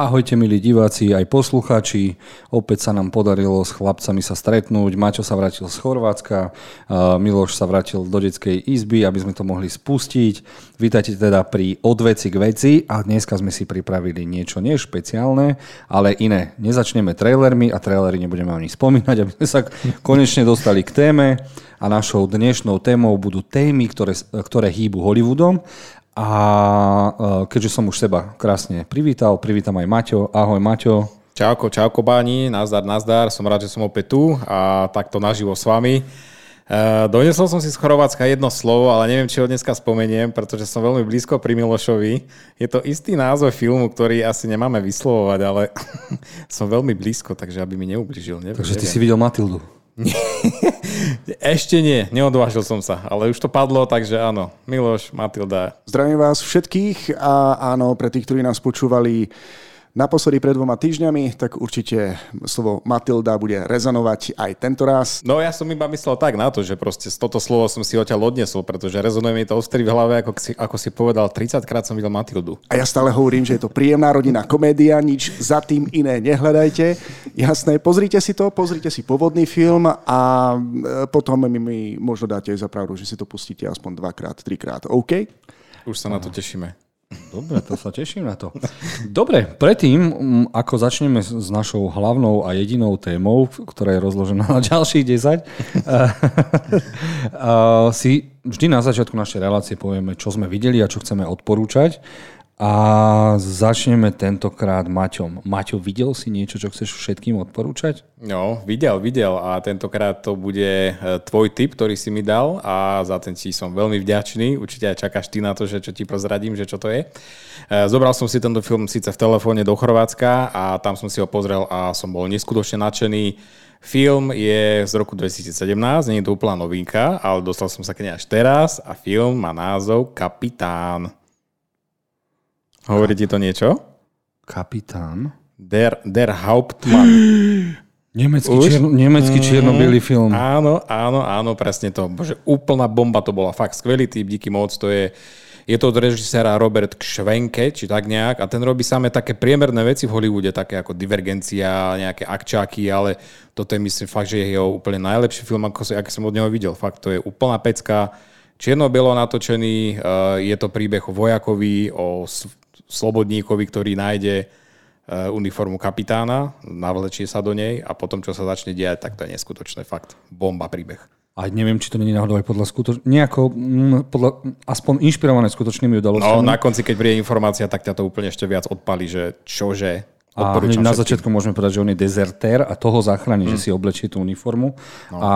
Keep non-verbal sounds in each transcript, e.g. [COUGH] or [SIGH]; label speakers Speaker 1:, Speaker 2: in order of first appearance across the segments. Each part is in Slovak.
Speaker 1: Ahojte milí diváci aj poslucháči. Opäť sa nám podarilo s chlapcami sa stretnúť. Maťo sa vrátil z Chorvátska, Miloš sa vrátil do detskej izby, aby sme to mohli spustiť. Vítajte teda pri odveci k veci a dneska sme si pripravili niečo nie špeciálne, ale iné. Nezačneme trailermi a trailery nebudeme ani spomínať, aby sme sa konečne dostali k téme a našou dnešnou témou budú témy, ktoré, ktoré hýbu Hollywoodom a e, keďže som už seba krásne privítal, privítam aj Maťo. Ahoj Maťo.
Speaker 2: Čauko, čauko báni, nazdar, nazdar. Som rád, že som opäť tu a takto naživo s vami. Uh, donesol som si z Chorvátska jedno slovo, ale neviem, či ho dneska spomeniem, pretože som veľmi blízko pri Milošovi. Je to istý názov filmu, ktorý asi nemáme vyslovovať, ale [LAUGHS] som veľmi blízko, takže aby mi neubližil.
Speaker 1: Neviem, takže ty neviem. si videl Matildu. [LAUGHS]
Speaker 2: Ešte nie, neodvážil som sa, ale už to padlo, takže áno. Miloš, Matilda.
Speaker 3: Zdravím vás všetkých a áno, pre tých, ktorí nás počúvali naposledy pred dvoma týždňami, tak určite slovo Matilda bude rezonovať aj tento raz.
Speaker 2: No ja som iba myslel tak na to, že proste toto slovo som si odtiaľ odnesol, pretože rezonuje mi to ostri v hlave, ako si, ako si povedal, 30 krát som videl Matildu.
Speaker 3: A ja stále hovorím, že je to príjemná rodinná komédia, nič za tým iné nehľadajte. Jasné, pozrite si to, pozrite si pôvodný film a e, potom mi, mi možno dáte aj za pravdu, že si to pustíte aspoň dvakrát, trikrát. OK?
Speaker 2: Už sa na to tešíme.
Speaker 1: Dobre, to sa teším na to. Dobre, predtým, ako začneme s našou hlavnou a jedinou témou, ktorá je rozložená na ďalších 10, [LAUGHS] si vždy na začiatku našej relácie povieme, čo sme videli a čo chceme odporúčať. A začneme tentokrát Maťom. Maťo, videl si niečo, čo chceš všetkým odporúčať?
Speaker 2: No, videl, videl a tentokrát to bude e, tvoj tip, ktorý si mi dal a za ten ti som veľmi vďačný. Určite aj čakáš ty na to, že čo ti prozradím, že čo to je. E, zobral som si tento film síce v telefóne do Chorvátska a tam som si ho pozrel a som bol neskutočne nadšený. Film je z roku 2017, nie je to úplná novinka, ale dostal som sa k nej až teraz a film má názov Kapitán. Hovorí ti to niečo?
Speaker 1: Kapitán?
Speaker 2: Der, der Hauptmann. [GASPS]
Speaker 1: Nemecký, čierno, nemecký mm, čierno film.
Speaker 2: Áno, áno, áno, presne to. Bože, úplná bomba to bola. Fakt skvelý typ, díky moc. To je, je to od režisera Robert Kšvenke, či tak nejak. A ten robí samé také priemerné veci v Hollywoode, také ako Divergencia, nejaké akčáky, ale toto je myslím fakt, že je jeho úplne najlepší film, ako, aký som od neho videl. Fakt, to je úplná pecka. Čierno-bielo natočený, eh, je to príbeh o vojakovi, o slobodníkovi, ktorý nájde e, uniformu kapitána, navlečie sa do nej a potom, čo sa začne diať, tak to je neskutočné fakt. Bomba príbeh.
Speaker 1: A neviem, či to není náhodou aj podľa skutoč... nejako, mm, podľa, aspoň inšpirované skutočnými udalosťami.
Speaker 2: No, na konci, keď príde informácia, tak ťa to úplne ešte viac odpali, že čože,
Speaker 1: a hneď na začiatku môžeme povedať, že on je dezertér a toho zachráni, mm. že si oblečí tú uniformu no. a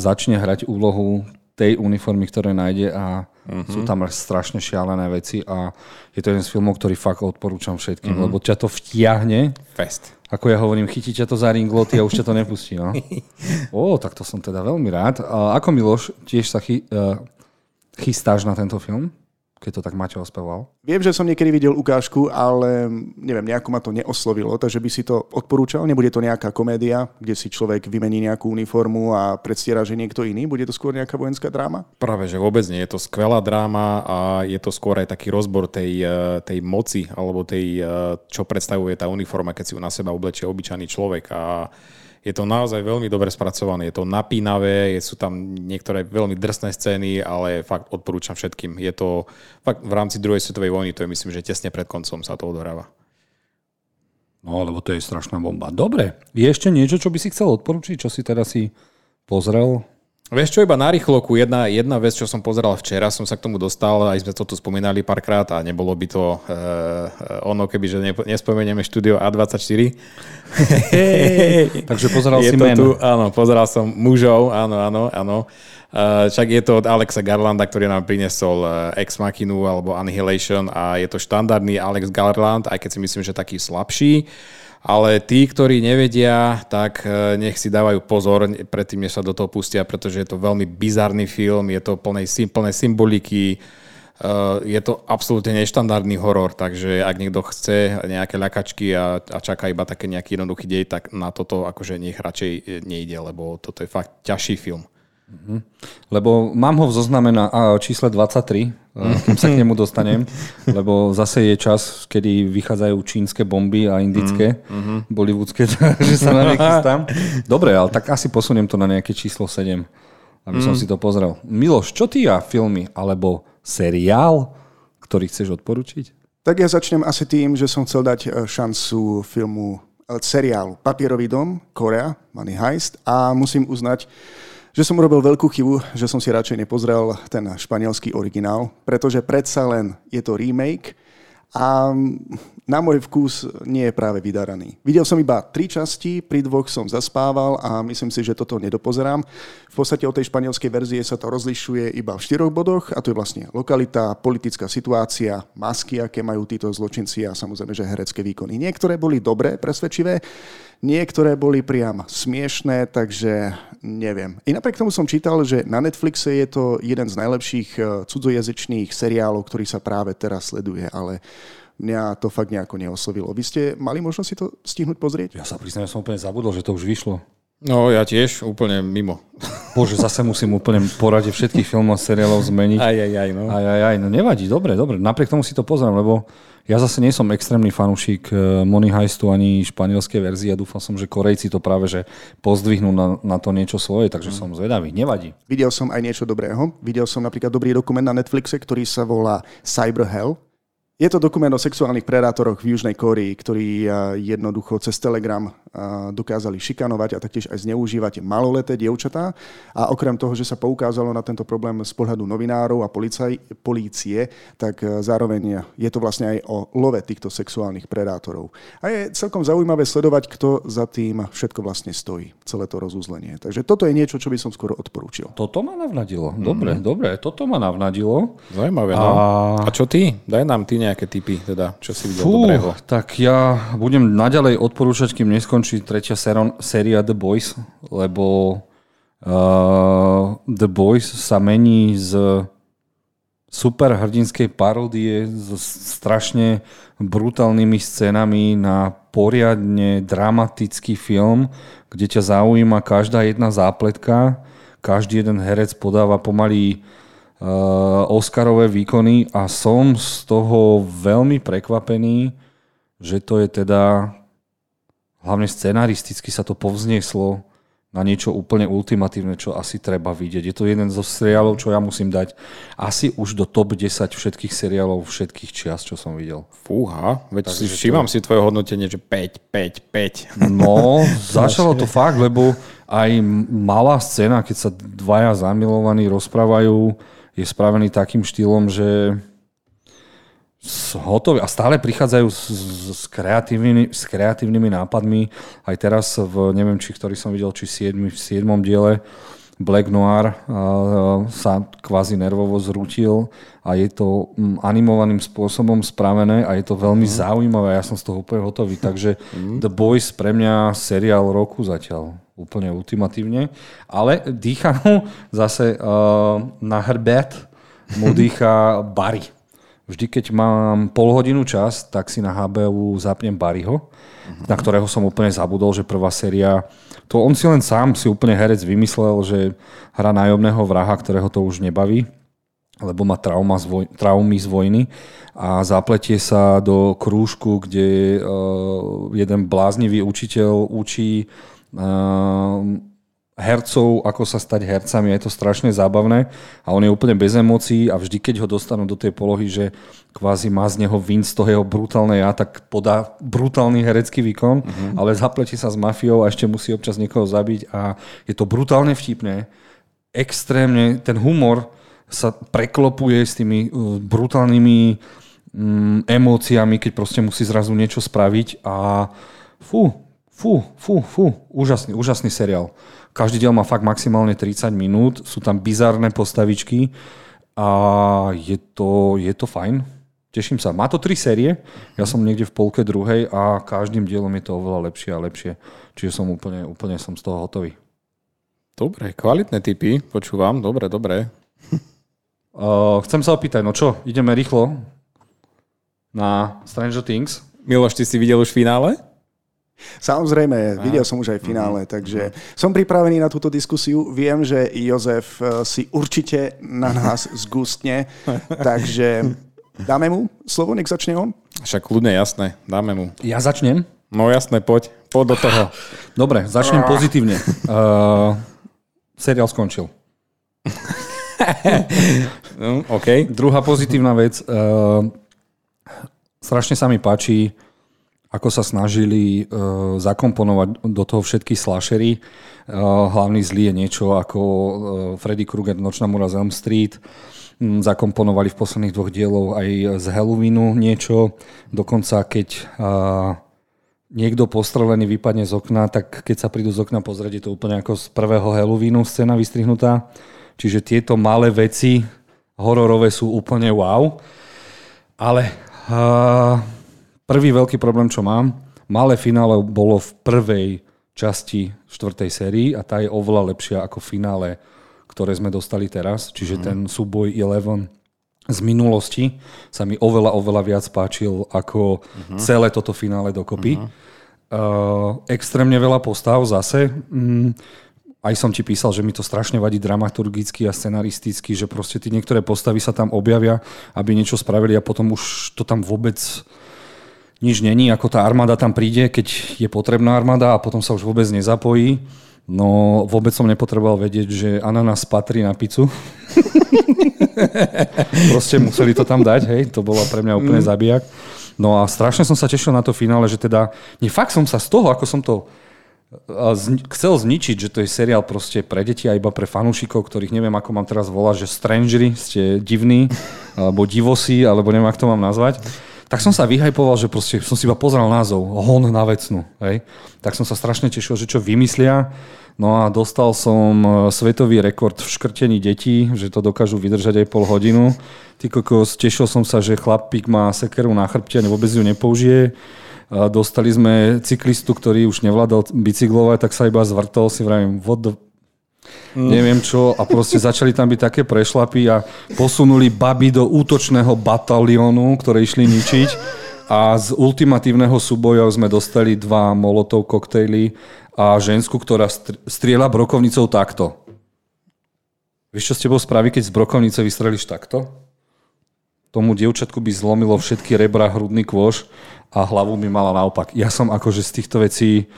Speaker 1: začne hrať úlohu tej uniformy, ktoré nájde a uh-huh. sú tam strašne šialené veci a je to jeden z filmov, ktorý fakt odporúčam všetkým, uh-huh. lebo ťa to vtiahne.
Speaker 2: Fest.
Speaker 1: Ako ja hovorím, chytí ťa to za ringloty a už ťa to nepustí. No. [LAUGHS] Ó, tak to som teda veľmi rád. A ako Miloš, tiež sa chy, uh, chystáš na tento film? Keď to tak Maťo ospevoval?
Speaker 3: Viem, že som niekedy videl ukážku, ale neviem, nejako ma to neoslovilo, takže by si to odporúčal? Nebude to nejaká komédia, kde si človek vymení nejakú uniformu a predstiera, že niekto iný? Bude to skôr nejaká vojenská dráma?
Speaker 2: Práve, že vôbec nie. Je to skvelá dráma a je to skôr aj taký rozbor tej, eh, tej moci alebo tej, eh, čo predstavuje tá uniforma, keď si ju na seba oblečie obyčajný človek. A je to naozaj veľmi dobre spracované, je to napínavé, sú tam niektoré veľmi drsné scény, ale fakt odporúčam všetkým. Je to fakt v rámci druhej svetovej vojny, to je myslím, že tesne pred koncom sa to odohráva.
Speaker 1: No, lebo to je strašná bomba. Dobre, je ešte niečo, čo by si chcel odporúčiť, čo si teraz si pozrel?
Speaker 2: Vieš čo, iba na rýchloku, jedna, jedna vec, čo som pozeral včera, som sa k tomu dostal, aj sme to tu spomínali párkrát a nebolo by to uh, ono, keby že nespomenieme štúdio A24. [LAUGHS]
Speaker 1: Takže pozeral
Speaker 2: je
Speaker 1: si men. Tu,
Speaker 2: áno, pozeral som mužov, áno, áno, áno. Uh, však je to od Alexa Garlanda, ktorý nám priniesol uh, Ex Machinu alebo Annihilation a je to štandardný Alex Garland, aj keď si myslím, že taký slabší. Ale tí, ktorí nevedia, tak e, nech si dávajú pozor predtým, než sa do toho pustia, pretože je to veľmi bizarný film, je to plné, plné symboliky, e, je to absolútne neštandardný horor, takže ak niekto chce nejaké ľakačky a, a čaká iba také nejaký jednoduchý dej, tak na toto akože nech radšej e, nejde, lebo toto je fakt ťažší film.
Speaker 1: Mm-hmm. Lebo mám ho v zozname na čísle 23, uh, [LAUGHS] kým sa k nemu dostanem, lebo zase je čas, kedy vychádzajú čínske bomby a indické, mm, bollywoodske, [LAUGHS] takže sa na ne [LAUGHS] chystám. Dobre, ale tak asi posuniem to na nejaké číslo 7, aby mm. som si to pozrel. Miloš, čo ty a filmy alebo seriál, ktorý chceš odporučiť?
Speaker 3: Tak ja začnem asi tým, že som chcel dať e, šancu filmu, e, seriálu Papierový dom, Korea, Money Heist a musím uznať, že som urobil veľkú chybu, že som si radšej nepozrel ten španielský originál, pretože predsa len je to remake a na môj vkus nie je práve vydaraný. Videl som iba tri časti, pri dvoch som zaspával a myslím si, že toto nedopozerám. V podstate od tej španielskej verzie sa to rozlišuje iba v štyroch bodoch a to je vlastne lokalita, politická situácia, masky, aké majú títo zločinci a samozrejme, že herecké výkony. Niektoré boli dobré, presvedčivé, Niektoré boli priam smiešné, takže neviem. I napriek tomu som čítal, že na Netflixe je to jeden z najlepších eh, cudzojazyčných seriálov, ktorý sa práve teraz sleduje, ale mňa to fakt nejako neoslovilo. Vy ste mali možnosť si to stihnúť pozrieť?
Speaker 1: Ja sa priznám, som úplne zabudol, že to už vyšlo.
Speaker 2: No, ja tiež, úplne mimo. [LAUGHS]
Speaker 1: Bože, zase musím úplne porade všetkých filmov a seriálov zmeniť.
Speaker 2: Aj, aj, aj, no.
Speaker 1: Aj, aj, aj, no nevadí, dobre, dobre. Napriek tomu si to pozriem, lebo ja zase nie som extrémny fanúšik eh, Money Heistu ani španielskej verzie a dúfam som, že Korejci to práve že pozdvihnú na, na to niečo svoje, takže som zvedavý. Nevadí.
Speaker 3: Videl som aj niečo dobrého. Videl som napríklad dobrý dokument na Netflixe, ktorý sa volá Cyber Hell. Je to dokument o sexuálnych predátoroch v Južnej Kórii, ktorí jednoducho cez Telegram dokázali šikanovať a taktiež aj zneužívať maloleté dievčatá. A okrem toho, že sa poukázalo na tento problém z pohľadu novinárov a policaj, polície, tak zároveň je to vlastne aj o love týchto sexuálnych predátorov. A je celkom zaujímavé sledovať, kto za tým všetko vlastne stojí, celé to rozúzlenie. Takže toto je niečo, čo by som skoro odporúčil.
Speaker 1: Toto ma navnadilo. Dobre, mm. dobre, toto ma navnadilo.
Speaker 2: Zaujímavé, no. A... a čo ty? Daj nám ty nejaké typy, teda, čo si videl Fú, dobrého.
Speaker 1: Tak ja budem naďalej odporúčať, kým neskončí tretia séria The Boys, lebo uh, The Boys sa mení z super hrdinskej parodie s strašne brutálnymi scénami na poriadne dramatický film, kde ťa zaujíma každá jedna zápletka, každý jeden herec podáva pomaly Oscarové výkony a som z toho veľmi prekvapený, že to je teda hlavne scenaristicky sa to povznieslo na niečo úplne ultimatívne, čo asi treba vidieť. Je to jeden zo seriálov, čo ja musím dať asi už do top 10 všetkých seriálov všetkých čias, čo som videl.
Speaker 2: Fúha, veď si všímam to... si tvoje hodnotenie, že 5, 5, 5.
Speaker 1: No, [LAUGHS] začalo to fakt, lebo aj malá scéna, keď sa dvaja zamilovaní rozprávajú, je spravený takým štýlom, že hotový a stále prichádzajú s, s, kreatívnymi, s kreatívnymi nápadmi. Aj teraz v, neviem, či ktorý som videl, či 7, v 7. diele Black Noir uh, sa kvázi nervovo zrútil a je to um, animovaným spôsobom spravené a je to veľmi mm. zaujímavé. Ja som z toho úplne hotový. [LAUGHS] Takže mm. The Boys pre mňa seriál roku zatiaľ úplne ultimatívne, ale dýcha mu zase uh, na hrbet mu [LAUGHS] dýcha Barry. Vždy, keď mám pol hodinu čas, tak si na HBU zapnem Barryho, uh-huh. na ktorého som úplne zabudol, že prvá séria, to on si len sám si úplne herec vymyslel, že hra nájomného vraha, ktorého to už nebaví, lebo má trauma z voj- traumy z vojny a zapletie sa do krúžku, kde uh, jeden bláznivý učiteľ učí hercov, ako sa stať hercami. Je to strašne zábavné a on je úplne bez emócií a vždy, keď ho dostanú do tej polohy, že kvázi má z neho vin z toho jeho brutálne ja, tak podá brutálny herecký výkon, uh-huh. ale zapletí sa s mafiou a ešte musí občas niekoho zabiť a je to brutálne vtipné. Extrémne, ten humor sa preklopuje s tými uh, brutálnymi um, emóciami, keď proste musí zrazu niečo spraviť a fú, Fú, fú, fú, úžasný, úžasný seriál. Každý diel má fakt maximálne 30 minút, sú tam bizarné postavičky a je to, je to fajn. Teším sa. Má to tri série, ja som niekde v polke druhej a každým dielom je to oveľa lepšie a lepšie. Čiže som úplne, úplne som z toho hotový.
Speaker 2: Dobre, kvalitné typy, počúvam, dobre, dobre. [LAUGHS]
Speaker 1: Uh, chcem sa opýtať, no čo, ideme rýchlo na Stranger Things.
Speaker 2: Miloš, ty si videl už finále?
Speaker 3: Samozrejme, videl som už aj finále, takže som pripravený na túto diskusiu. Viem, že Jozef eh, si určite na nás [LAUGHS] zgustne, takže dáme mu slovo, nech začne on.
Speaker 2: Však kľudne, jasné, dáme mu.
Speaker 1: Ja začnem?
Speaker 2: No jasné, poď, poď do toho.
Speaker 1: Dobre, začnem pozitívne. Uh, seriál skončil. [LAUGHS]
Speaker 2: no, OK.
Speaker 1: Druhá pozitívna vec. Uh, strašne sa mi páči, ako sa snažili uh, zakomponovať do toho všetky slashery. Uh, hlavný zlý je niečo ako uh, Freddy Krueger, Nočná mura z Elm Street. Um, zakomponovali v posledných dvoch dielov aj z Halloweenu niečo. Dokonca keď uh, niekto postrelený vypadne z okna, tak keď sa prídu z okna pozrieť, je to úplne ako z prvého Halloweenu scéna vystrihnutá. Čiže tieto malé veci hororové sú úplne wow. Ale uh, Prvý veľký problém, čo mám, malé finále bolo v prvej časti štvrtej sérii a tá je oveľa lepšia ako finále, ktoré sme dostali teraz. Čiže mm. ten súboj 11 z minulosti sa mi oveľa, oveľa viac páčil ako mm-hmm. celé toto finále dokopy. Mm-hmm. Uh, extrémne veľa postav zase. Mm, aj som ti písal, že mi to strašne vadí dramaturgicky a scenaristicky, že proste tie niektoré postavy sa tam objavia, aby niečo spravili a potom už to tam vôbec nič není, ako tá armáda tam príde, keď je potrebná armáda a potom sa už vôbec nezapojí. No vôbec som nepotreboval vedieť, že ananas patrí na pizzu. [LAUGHS] Proste museli to tam dať, hej, to bolo pre mňa úplne mm. zabijak. No a strašne som sa tešil na to finále, že teda, nie fakt som sa z toho, ako som to chcel zničiť, že to je seriál proste pre deti a iba pre fanúšikov, ktorých neviem, ako mám teraz volať, že strangery, ste divní, alebo divosi, alebo neviem, ako to mám nazvať tak som sa vyhajpoval, že proste som si iba pozrel názov, hon na vecnu. Hej. Tak som sa strašne tešil, že čo vymyslia. No a dostal som e, svetový rekord v škrtení detí, že to dokážu vydržať aj pol hodinu. Ty kokos, tešil som sa, že chlapík má sekeru na chrbte a vôbec ju nepoužije. Dostali sme cyklistu, ktorý už nevládal bicyklovať, tak sa iba zvrtol, si vravím, what the mm. neviem čo a proste začali tam byť také prešlapy a posunuli baby do útočného bataliónu, ktoré išli ničiť a z ultimatívneho súboja sme dostali dva molotov koktejly a žensku, ktorá strieľa brokovnicou takto. Vieš, čo s tebou spraví, keď z brokovnice vystrelíš takto? Tomu dievčatku by zlomilo všetky rebra, hrudný kôž a hlavu by mala naopak. Ja som akože z týchto vecí...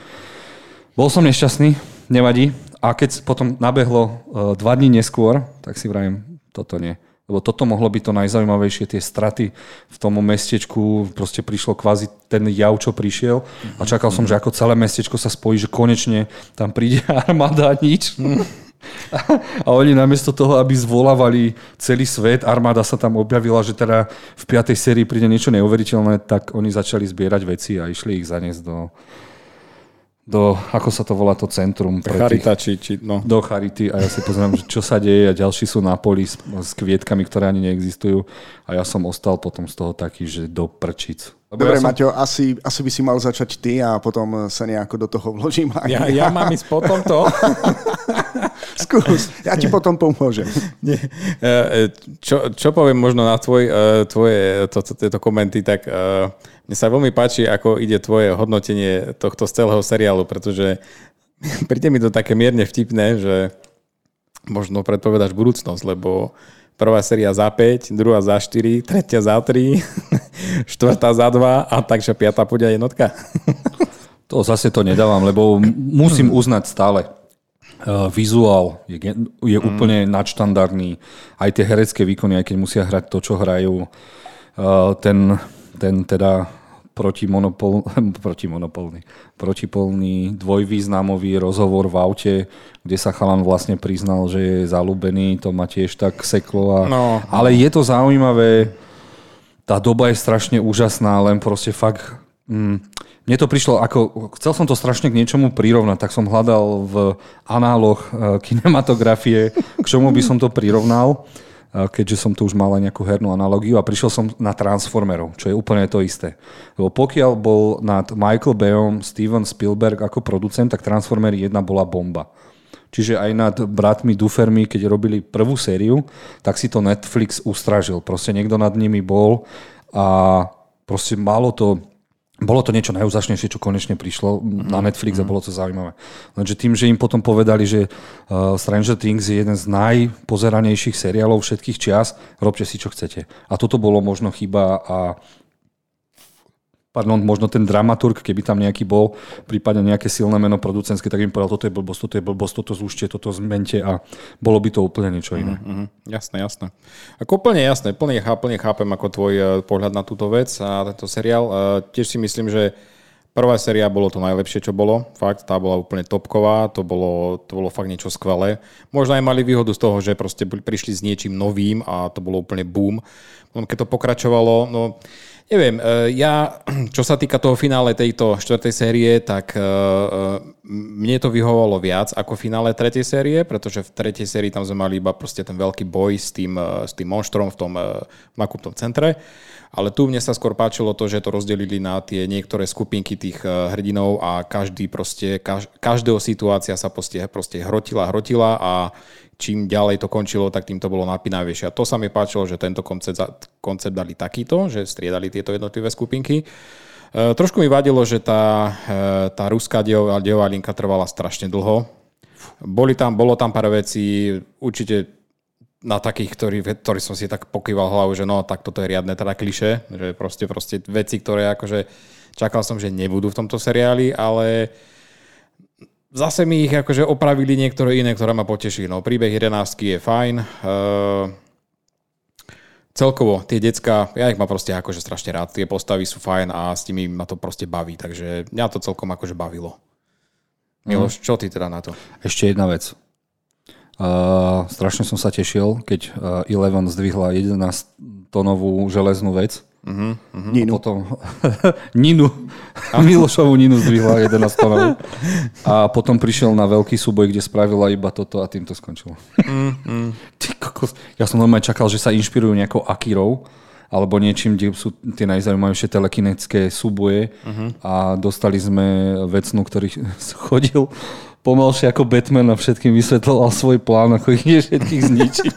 Speaker 1: Bol som nešťastný, nevadí. A keď potom nabehlo uh, dva dní neskôr, tak si vravím, toto nie. Lebo toto mohlo byť to najzaujímavejšie, tie straty v tom mestečku, proste prišlo kvázi ten jav, čo prišiel a čakal som, že ako celé mestečko sa spojí, že konečne tam príde [LAUGHS] armáda a nič. A oni namiesto toho, aby zvolávali celý svet, armáda sa tam objavila, že teda v piatej sérii príde niečo neuveriteľné, tak oni začali zbierať veci a išli ich zaniesť do, do, ako sa to volá, to centrum.
Speaker 2: Pre Charita, či, či, no.
Speaker 1: Do Charity a ja si pozriem, čo sa deje a ďalší sú na poli s, s kvietkami, ktoré ani neexistujú a ja som ostal potom z toho taký, že do prčic.
Speaker 3: Dobre, ja som... Maťo, asi, asi by si mal začať ty a potom sa nejako do toho vložím.
Speaker 2: Ja, ja mám ísť potom to? [LAUGHS]
Speaker 3: Skús, ja ti potom pomôžem. Nie.
Speaker 2: E, e, čo, čo poviem možno na tvoj, e, tvoje to, to, tieto komenty, tak mne sa veľmi páči, ako ide tvoje hodnotenie tohto z celého seriálu, pretože [LAUGHS] príde mi to také mierne vtipné, že možno predpovedáš budúcnosť, lebo prvá séria za 5, druhá za 4, tretia za 3, [LAUGHS] štvrtá za 2 a takže piatá pôjde jednotka. [LAUGHS]
Speaker 1: To zase to nedávam, lebo musím uznať stále. Uh, vizuál je, je mm. úplne nadštandardný. Aj tie herecké výkony, aj keď musia hrať to, čo hrajú. Uh, ten, ten teda protimonopol, [LAUGHS] protimonopolný, protipolný dvojvýznamový rozhovor v aute, kde sa chalan vlastne priznal, že je zalúbený, to ma tiež tak seklo. A, no. Ale je to zaujímavé, tá doba je strašne úžasná, len proste fakt... Mm, mne to prišlo ako, chcel som to strašne k niečomu prirovnať, tak som hľadal v análoch eh, kinematografie, k čomu by som to prirovnal keďže som tu už mal aj nejakú hernú analogiu a prišiel som na Transformerov, čo je úplne to isté. Lebo pokiaľ bol nad Michael Bayom Steven Spielberg ako producent, tak Transformer 1 bola bomba. Čiže aj nad bratmi Dufermi, keď robili prvú sériu, tak si to Netflix ustražil. Proste niekto nad nimi bol a proste malo to bolo to niečo najúzačnejšie, čo konečne prišlo na Netflix a bolo to zaujímavé. Lenže tým, že im potom povedali, že uh, Stranger Things je jeden z najpozeranejších seriálov všetkých čias, robte si, čo chcete. A toto bolo možno chyba a pardon, možno ten dramaturg, keby tam nejaký bol, prípadne nejaké silné meno producentské, tak im povedal, toto je blbosť, toto je blbosť, toto zúšte, toto zmente a bolo by to úplne niečo iné.
Speaker 2: Mm-hmm. Jasné, jasné. Ako úplne jasné, plne, plne chápem ako tvoj eh, pohľad na túto vec a tento seriál. Eh, tiež si myslím, že Prvá séria bolo to najlepšie, čo bolo. Fakt, tá bola úplne topková, to bolo, to bolo fakt niečo skvelé. Možno aj mali výhodu z toho, že proste prišli s niečím novým a to bolo úplne boom. Keď to pokračovalo, no Neviem, e, ja, čo sa týka toho finále tejto štvrtej série, tak e, e, mne to vyhovovalo viac ako finále tretej série, pretože v tretej sérii tam sme mali iba proste ten veľký boj s tým, s tým monštrom v tom nakupnom centre. Ale tu mne sa skôr páčilo to, že to rozdelili na tie niektoré skupinky tých hrdinov a každý proste, každého situácia sa proste, proste hrotila, hrotila a čím ďalej to končilo, tak tým to bolo napínavejšie. A to sa mi páčilo, že tento koncept, koncept dali takýto, že striedali tieto jednotlivé skupinky. E, trošku mi vadilo, že tá, e, tá ruská dejová linka trvala strašne dlho. Boli tam, bolo tam pár vecí, určite na takých, ktorí, ktorí som si tak pokýval hlavu, že no, tak toto je riadne teda kliše, že proste, proste veci, ktoré akože čakal som, že nebudú v tomto seriáli, ale Zase mi ich akože opravili niektoré iné, ktoré ma poteší. No, príbeh 11 je fajn. Uh, celkovo, tie decka, ja ich mám proste akože strašne rád. Tie postavy sú fajn a s tými ma to proste baví. Takže mňa to celkom akože bavilo. Miloš, čo ty teda na to?
Speaker 1: Ešte jedna vec. Uh, strašne som sa tešil, keď uh, Eleven zdvihla 11 tonovú železnú vec Uh-huh, uh-huh. Ninu. potom [LAUGHS] Ninu. Milošovú Ninu zdvihla 11 tonov. A potom prišiel na veľký súboj, kde spravila iba toto a tým to skončilo. Uh-huh. Ty kokos. Ja som normálne čakal, že sa inšpirujú nejakou Akirou alebo niečím, kde sú tie najzaujímavejšie telekinetické súboje uh-huh. a dostali sme vecnú, ktorý [LAUGHS] chodil pomalšie ako Batman a všetkým vysvetloval svoj plán, ako ich všetkých zničiť.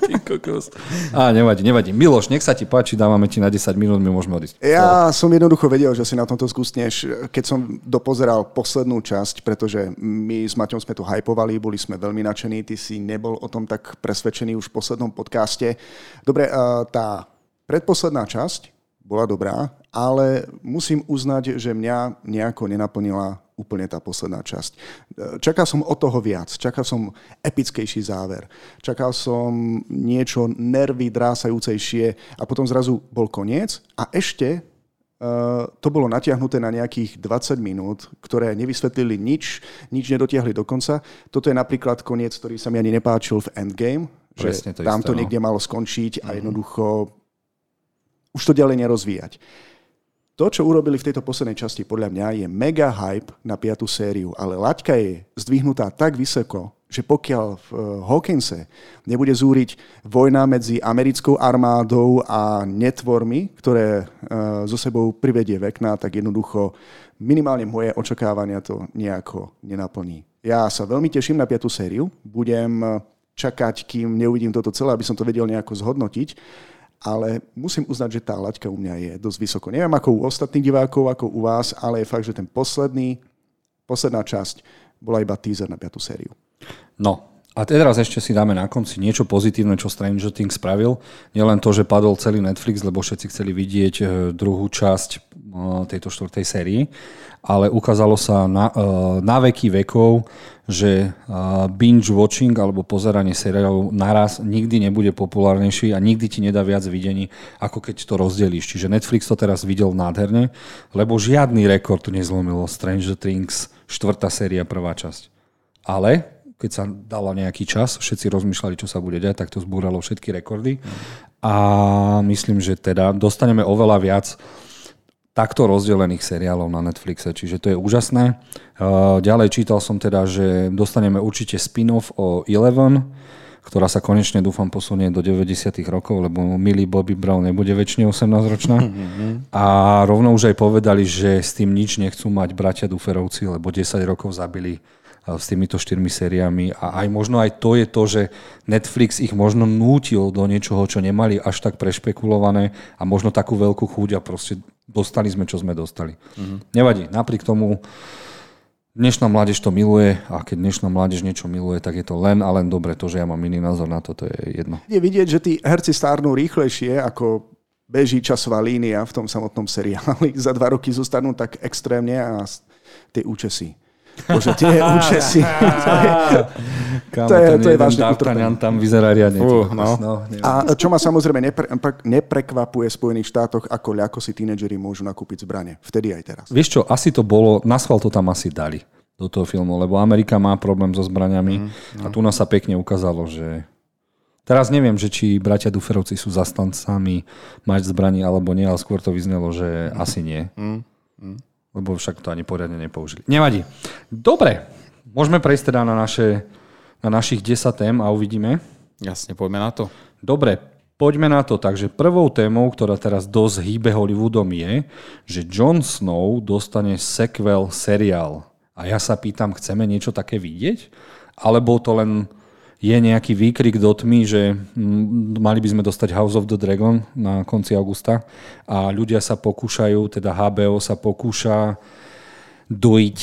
Speaker 1: Á, nevadí, nevadí. Miloš, nech sa ti páči, dávame ti na 10 minút, my môžeme odísť.
Speaker 3: Ja som jednoducho vedel, že si na tomto skúsneš, keď som dopozeral poslednú časť, pretože my s Maťom sme to hypovali, boli sme veľmi nadšení, ty si nebol o tom tak presvedčený už v poslednom podcaste. Dobre, tá predposledná časť bola dobrá, ale musím uznať, že mňa nejako nenaplnila úplne tá posledná časť. Čakal som od toho viac, čakal som epickejší záver, čakal som niečo nervy drásajúcejšie a potom zrazu bol koniec a ešte uh, to bolo natiahnuté na nejakých 20 minút, ktoré nevysvetlili nič, nič nedotiahli do konca. Toto je napríklad koniec, ktorý sa mi ani nepáčil v Endgame, Presne že to tam isté, to no. niekde malo skončiť a mhm. jednoducho už to ďalej nerozvíjať. To, čo urobili v tejto poslednej časti, podľa mňa je mega hype na piatú sériu, ale laťka je zdvihnutá tak vysoko, že pokiaľ v eh, Hawkinse nebude zúriť vojna medzi americkou armádou a netvormi, ktoré uh, so sebou privedie vekna, tak jednoducho minimálne moje očakávania to nejako nenaplní. Ja sa veľmi teším na piatú sériu. Budem eh, čakať, kým neuvidím toto celé, aby som to vedel nejako zhodnotiť ale musím uznať, že tá laťka u mňa je dosť vysoko. Neviem ako u ostatných divákov, ako u vás, ale je fakt, že ten posledný, posledná časť bola iba teaser na piatú sériu.
Speaker 1: No, a teraz ešte si dáme na konci niečo pozitívne, čo Stranger Things spravil. Nielen to, že padol celý Netflix, lebo všetci chceli vidieť e, druhú časť e, tejto štvrtej sérii, ale ukázalo sa na, e, na veky vekov, že binge watching alebo pozeranie seriálov naraz nikdy nebude populárnejší a nikdy ti nedá viac videní, ako keď to rozdelíš. Čiže Netflix to teraz videl nádherne, lebo žiadny rekord nezlomilo Stranger Things, štvrtá séria, prvá časť. Ale keď sa dala nejaký čas, všetci rozmýšľali, čo sa bude diať, tak to zbúralo všetky rekordy. A myslím, že teda dostaneme oveľa viac takto rozdelených seriálov na Netflixe, čiže to je úžasné. Ďalej čítal som teda, že dostaneme určite spin-off o Eleven, ktorá sa konečne dúfam posunie do 90. rokov, lebo milý Bobby Brown nebude väčšine 18-ročná. A rovno už aj povedali, že s tým nič nechcú mať bratia Duferovci, lebo 10 rokov zabili s týmito štyrmi sériami a aj možno aj to je to, že Netflix ich možno nútil do niečoho, čo nemali až tak prešpekulované a možno takú veľkú chuť a proste dostali sme, čo sme dostali. Mm-hmm. Nevadí, napriek tomu dnešná mládež to miluje a keď dnešná mládež niečo miluje, tak je to len a len dobre. To, že ja mám iný názor na to, to je jedno.
Speaker 3: Je vidieť, že tí herci stárnu rýchlejšie, ako beží časová línia v tom samotnom seriáli. [LAUGHS] Za dva roky zostanú tak extrémne a tie účesy. Bože, tie účesy. [LAUGHS] to je,
Speaker 1: Kámo, to je, to je vážne tam vyzerá riadne. Uh, no.
Speaker 3: No, a čo ma samozrejme nepre, neprekvapuje v Spojených štátoch, ako ľako si tínedžeri môžu nakúpiť zbranie. Vtedy aj teraz.
Speaker 1: Vieš čo, asi to bolo, na schvál to tam asi dali do toho filmu, lebo Amerika má problém so zbraniami mm, no. a tu nás sa pekne ukázalo, že Teraz neviem, že či bratia Duferovci sú zastancami mať zbraní alebo nie, ale skôr to vyznelo, že asi nie. Mm. Mm. Lebo však to ani poriadne nepoužili. Nevadí. Dobre, môžeme prejsť teda na, naše, na našich 10 tém a uvidíme.
Speaker 2: Jasne, poďme na to.
Speaker 1: Dobre, poďme na to. Takže prvou témou, ktorá teraz dosť hýbe Hollywoodom je, že Jon Snow dostane sequel seriál. A ja sa pýtam, chceme niečo také vidieť? Alebo to len je nejaký výkrik do tmy, že mali by sme dostať House of the Dragon na konci augusta a ľudia sa pokúšajú, teda HBO sa pokúša dojiť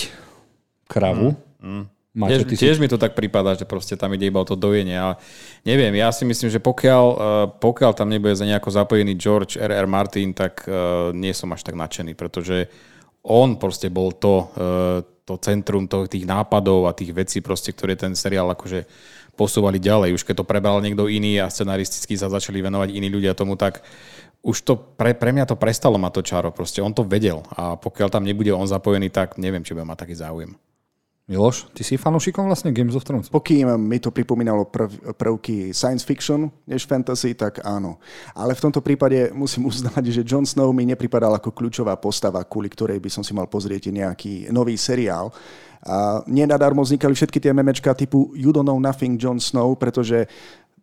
Speaker 1: kravu. Mm, mm.
Speaker 2: Máte, tiež, tiež si... mi to tak prípada, že proste tam ide iba o to dojenie. Ale neviem, ja si myslím, že pokiaľ, uh, pokiaľ tam nebude za nejako zapojený George R.R. Martin, tak uh, nie som až tak nadšený, pretože on proste bol to, uh, to centrum tých nápadov a tých vecí, proste, ktoré ten seriál akože posúvali ďalej. Už keď to prebral niekto iný a scenaristicky sa začali venovať iní ľudia tomu, tak už to pre, pre mňa to prestalo mať to čaro. Proste on to vedel a pokiaľ tam nebude on zapojený, tak neviem, či bude mať taký záujem.
Speaker 1: Miloš, ty si fanúšikom vlastne Games of Thrones?
Speaker 3: Pokým mi to pripomínalo prv, prvky science fiction než fantasy, tak áno. Ale v tomto prípade musím [LAUGHS] uznať, že Jon Snow mi nepripadal ako kľúčová postava, kvôli ktorej by som si mal pozrieť nejaký nový seriál. A nenadarmo vznikali všetky tie memečka typu You don't know nothing, Jon Snow, pretože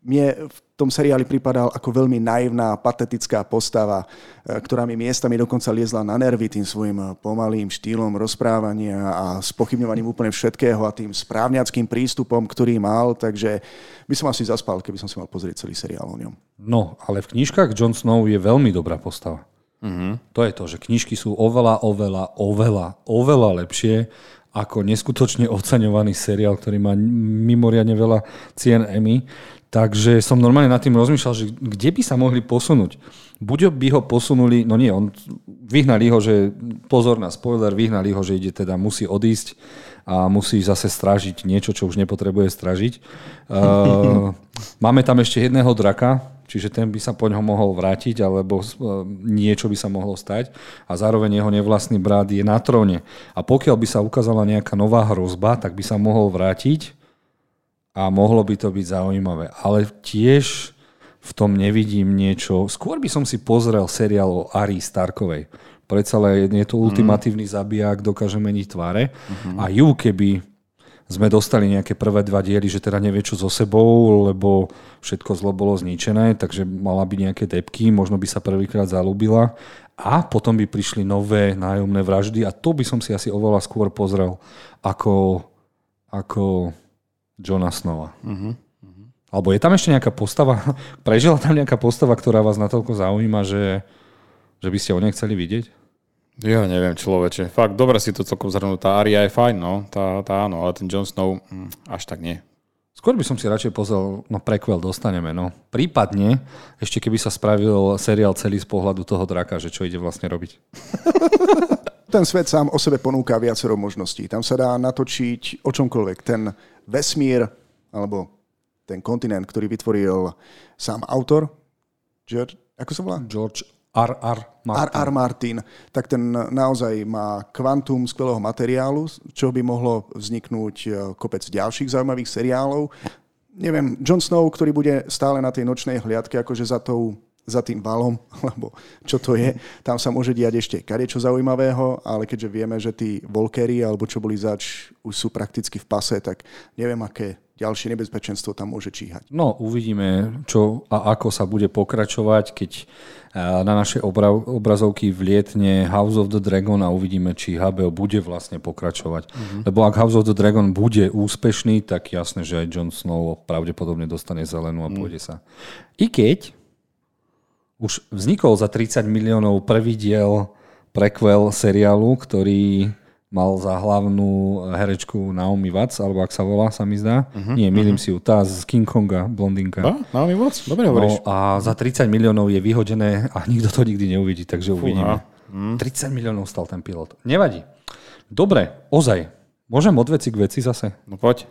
Speaker 3: mne v tom seriáli pripadal ako veľmi naivná, patetická postava, e, ktorá mi miestami dokonca liezla na nervy tým svojim pomalým štýlom rozprávania a spochybňovaním úplne všetkého a tým správňackým prístupom, ktorý mal, takže by som asi zaspal, keby som si mal pozrieť celý seriál o ňom.
Speaker 1: No, ale v knižkách Jon Snow je veľmi dobrá postava. Mm-hmm. To je to, že knižky sú oveľa, oveľa, oveľa, oveľa lepšie ako neskutočne [LAUGHS] oceňovaný seriál, ktorý má mimoriadne veľa cien Emmy. Takže som normálne nad tým rozmýšľal, že kde by sa mohli posunúť. Buď by ho posunuli, no nie, on vyhnali ho, že pozor na spoiler, vyhnali ho, že ide teda, musí odísť a musí zase stražiť niečo, čo už nepotrebuje stražiť. Uh, [LAUGHS] máme tam ešte jedného draka, čiže ten by sa po ňom mohol vrátiť, alebo e, niečo by sa mohlo stať a zároveň jeho nevlastný brat je na tróne. A pokiaľ by sa ukázala nejaká nová hrozba, tak by sa mohol vrátiť a mohlo by to byť zaujímavé. Ale tiež v tom nevidím niečo. Skôr by som si pozrel seriál o Ari Starkovej. Predsa je to ultimatívny zabijak, dokáže meniť tváre. Uh-huh. A ju, keby sme dostali nejaké prvé dva diely, že teda nevie čo so sebou, lebo všetko zlo bolo zničené, takže mala by nejaké depky, možno by sa prvýkrát zalúbila a potom by prišli nové nájomné vraždy a to by som si asi oveľa skôr pozrel ako, ako Johna Snowa. Uh-huh. Uh-huh. Alebo je tam ešte nejaká postava, [LAUGHS] prežila tam nejaká postava, ktorá vás natoľko zaujíma, že, že by ste o nej chceli vidieť?
Speaker 2: Ja neviem, človeče. Fakt, dobre si to celkom zhrnul. Tá Aria je fajn, no. Tá, tá áno, ale ten Jon Snow hm, až tak nie.
Speaker 1: Skôr by som si radšej pozrel, no prequel dostaneme, no. Prípadne, ešte keby sa spravil seriál celý z pohľadu toho draka, že čo ide vlastne robiť. [LAUGHS]
Speaker 3: Ten svet sám o sebe ponúka viacero možností. Tam sa dá natočiť o čomkoľvek. Ten vesmír, alebo ten kontinent, ktorý vytvoril sám autor, George, ako sa volá?
Speaker 1: George R.R.
Speaker 3: Martin. R.R. Martin, tak ten naozaj má kvantum skvelého materiálu, čo by mohlo vzniknúť e, kopec ďalších zaujímavých seriálov. Neviem, Jon Snow, ktorý bude stále na tej nočnej hliadke, akože za, tou, za tým valom, [LAUGHS] alebo čo to je, tam sa môže diať ešte kadečo zaujímavého, ale keďže vieme, že tí volkery, alebo čo boli zač, už sú prakticky v pase, tak neviem, aké ďalšie nebezpečenstvo tam môže číhať.
Speaker 1: No, uvidíme, čo a ako sa bude pokračovať, keď na naše obrazovky vlietne House of the Dragon a uvidíme, či HBO bude vlastne pokračovať. Mm-hmm. Lebo ak House of the Dragon bude úspešný, tak jasné, že aj Jon Snow pravdepodobne dostane zelenú a mm. pôjde sa. I keď už vznikol za 30 miliónov prvý diel prequel seriálu, ktorý mal za hlavnú herečku Naomi Watts, alebo ak sa volá, sa mi zdá. Uh-huh, Nie, milím uh-huh. si ju, tá z King Konga, blondinka.
Speaker 2: A, Naomi Watts? Dobre hovoríš.
Speaker 1: No, a za 30 miliónov je vyhodené a nikto to nikdy neuvidí, takže Fúha. uvidíme. Hmm. 30 miliónov stal ten pilot. Nevadí. Dobre, ozaj. Môžem od veci k veci zase?
Speaker 2: No poď.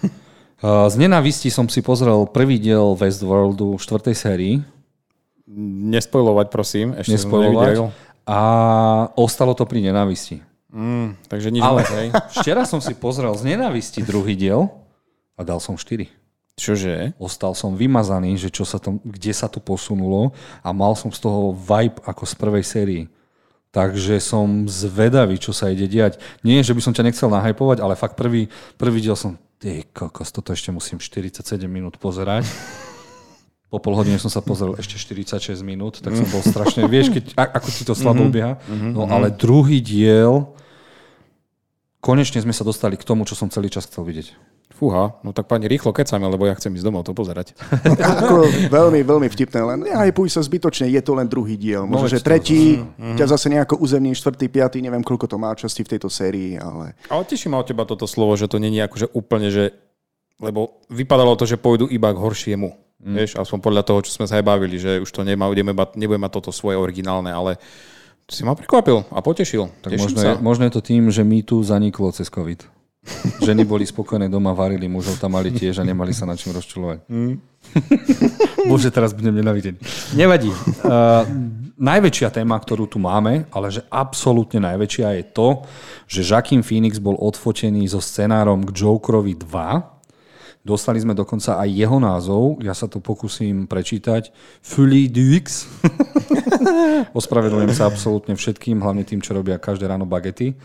Speaker 2: [LAUGHS]
Speaker 1: Z nenavisti som si pozrel prvý diel Westworldu v štvrtej sérii.
Speaker 2: Nespojlovať, prosím. Ešte
Speaker 1: Nespojlovať. A ostalo to pri nenavisti.
Speaker 2: Mm, takže nič
Speaker 1: Ale hej. [LAUGHS] včera som si pozrel z nenávisti druhý diel a dal som 4.
Speaker 2: Čože?
Speaker 1: Ostal som vymazaný, že čo sa to, kde sa to posunulo a mal som z toho vibe ako z prvej sérii. Takže som zvedavý, čo sa ide diať. Nie, že by som ťa nechcel nahypovať, ale fakt prvý, prvý diel som, ty kokos, toto ešte musím 47 minút pozerať. [LAUGHS] Po pol hodine som sa pozrel ešte 46 minút, tak som bol strašne, vieš, keď, ako ti to slabo mm-hmm. ubieha. No mhm. ale druhý diel, konečne sme sa dostali k tomu, čo som celý čas chcel vidieť.
Speaker 2: Fúha, no tak pani rýchlo kecame, lebo ja chcem ísť domov to pozerať. [LAUGHS]
Speaker 3: Ako veľmi, veľmi vtipné, len nehypuj sa zbytočne, je to len druhý diel. Možno, no, že tretí, mm-hmm. ťa zase nejako uzemní, štvrtý, piatý, neviem koľko to má časti v tejto sérii, ale...
Speaker 2: Ale teší ma od teba toto slovo, že to není akože úplne, že... Lebo vypadalo to, že pôjdu iba k horšiemu. Mm. Vieš, aspoň podľa toho, čo sme sa aj bavili, že už to nemá, nebude mať toto svoje originálne, ale si ma prekvapil a potešil.
Speaker 1: Tak možno je, možno je to tým, že my tu zaniklo cez COVID. [LAUGHS] Ženy boli spokojné doma, varili, mužov tam mali tiež a nemali sa na čím rozčulovať. Mm. [LAUGHS] Bože, teraz budem nenavidený. Nevadí. Uh, najväčšia téma, ktorú tu máme, ale že absolútne najväčšia je to, že Joaquin Phoenix bol odfotený so scenárom k Jokerovi 2 Dostali sme dokonca aj jeho názov, ja sa to pokúsim prečítať. Fully Dux. [LAUGHS] Ospravedlňujem sa absolútne všetkým, hlavne tým, čo robia každé ráno bagety.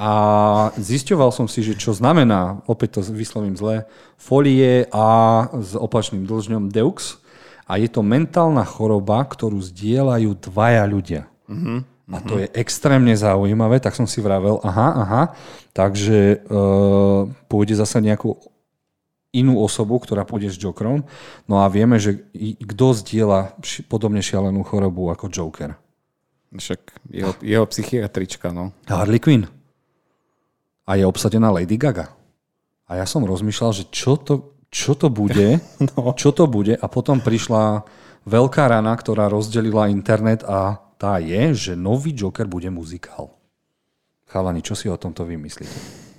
Speaker 1: A zisťoval som si, že čo znamená, opäť to vyslovím zle, folie a s opačným dlžňom deux. A je to mentálna choroba, ktorú zdieľajú dvaja ľudia. Uh-huh. A to je extrémne zaujímavé, tak som si vravel, aha, aha, takže e, pôjde zase nejakú inú osobu, ktorá pôjde s Jokerom. No a vieme, že kto zdieľa podobne šialenú chorobu ako Joker.
Speaker 2: Však jeho, jeho psychiatrička, no.
Speaker 1: Harley Quinn. A je obsadená Lady Gaga. A ja som rozmýšľal, že čo to, čo to bude, [LAUGHS] no. čo to bude a potom prišla veľká rana, ktorá rozdelila internet a tá je, že nový Joker bude muzikál. Chalani, čo si o tomto vymyslíte?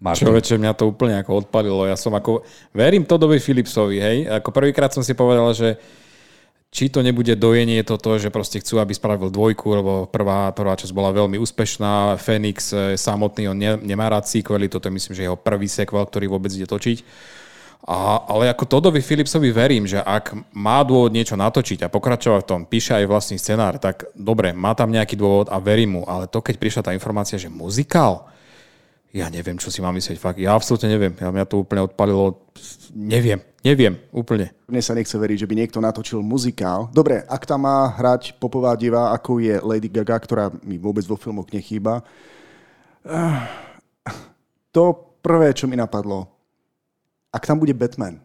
Speaker 2: Martin. Čo mňa to úplne ako odpalilo. Ja som ako, verím Todovi Philipsovi, hej. Ako prvýkrát som si povedal, že či to nebude dojenie toto, že proste chcú, aby spravil dvojku, lebo prvá, prvá časť bola veľmi úspešná. Fenix e, samotný, on ne, nemá rád sequely, toto je myslím, že jeho prvý sequel, ktorý vôbec ide točiť. A, ale ako Todovi Philipsovi verím, že ak má dôvod niečo natočiť a pokračovať v tom, píše aj vlastný scenár, tak dobre, má tam nejaký dôvod a verím mu. Ale to, keď prišla tá informácia, že muzikál, ja neviem, čo si mám myslieť. Fakt, ja absolútne neviem. Ja mňa to úplne odpalilo. Neviem, neviem, úplne.
Speaker 3: Mne sa nechce veriť, že by niekto natočil muzikál. Dobre, ak tam má hrať popová diva, ako je Lady Gaga, ktorá mi vôbec vo filmoch nechýba. Ah, to prvé, čo mi napadlo, ak tam bude Batman,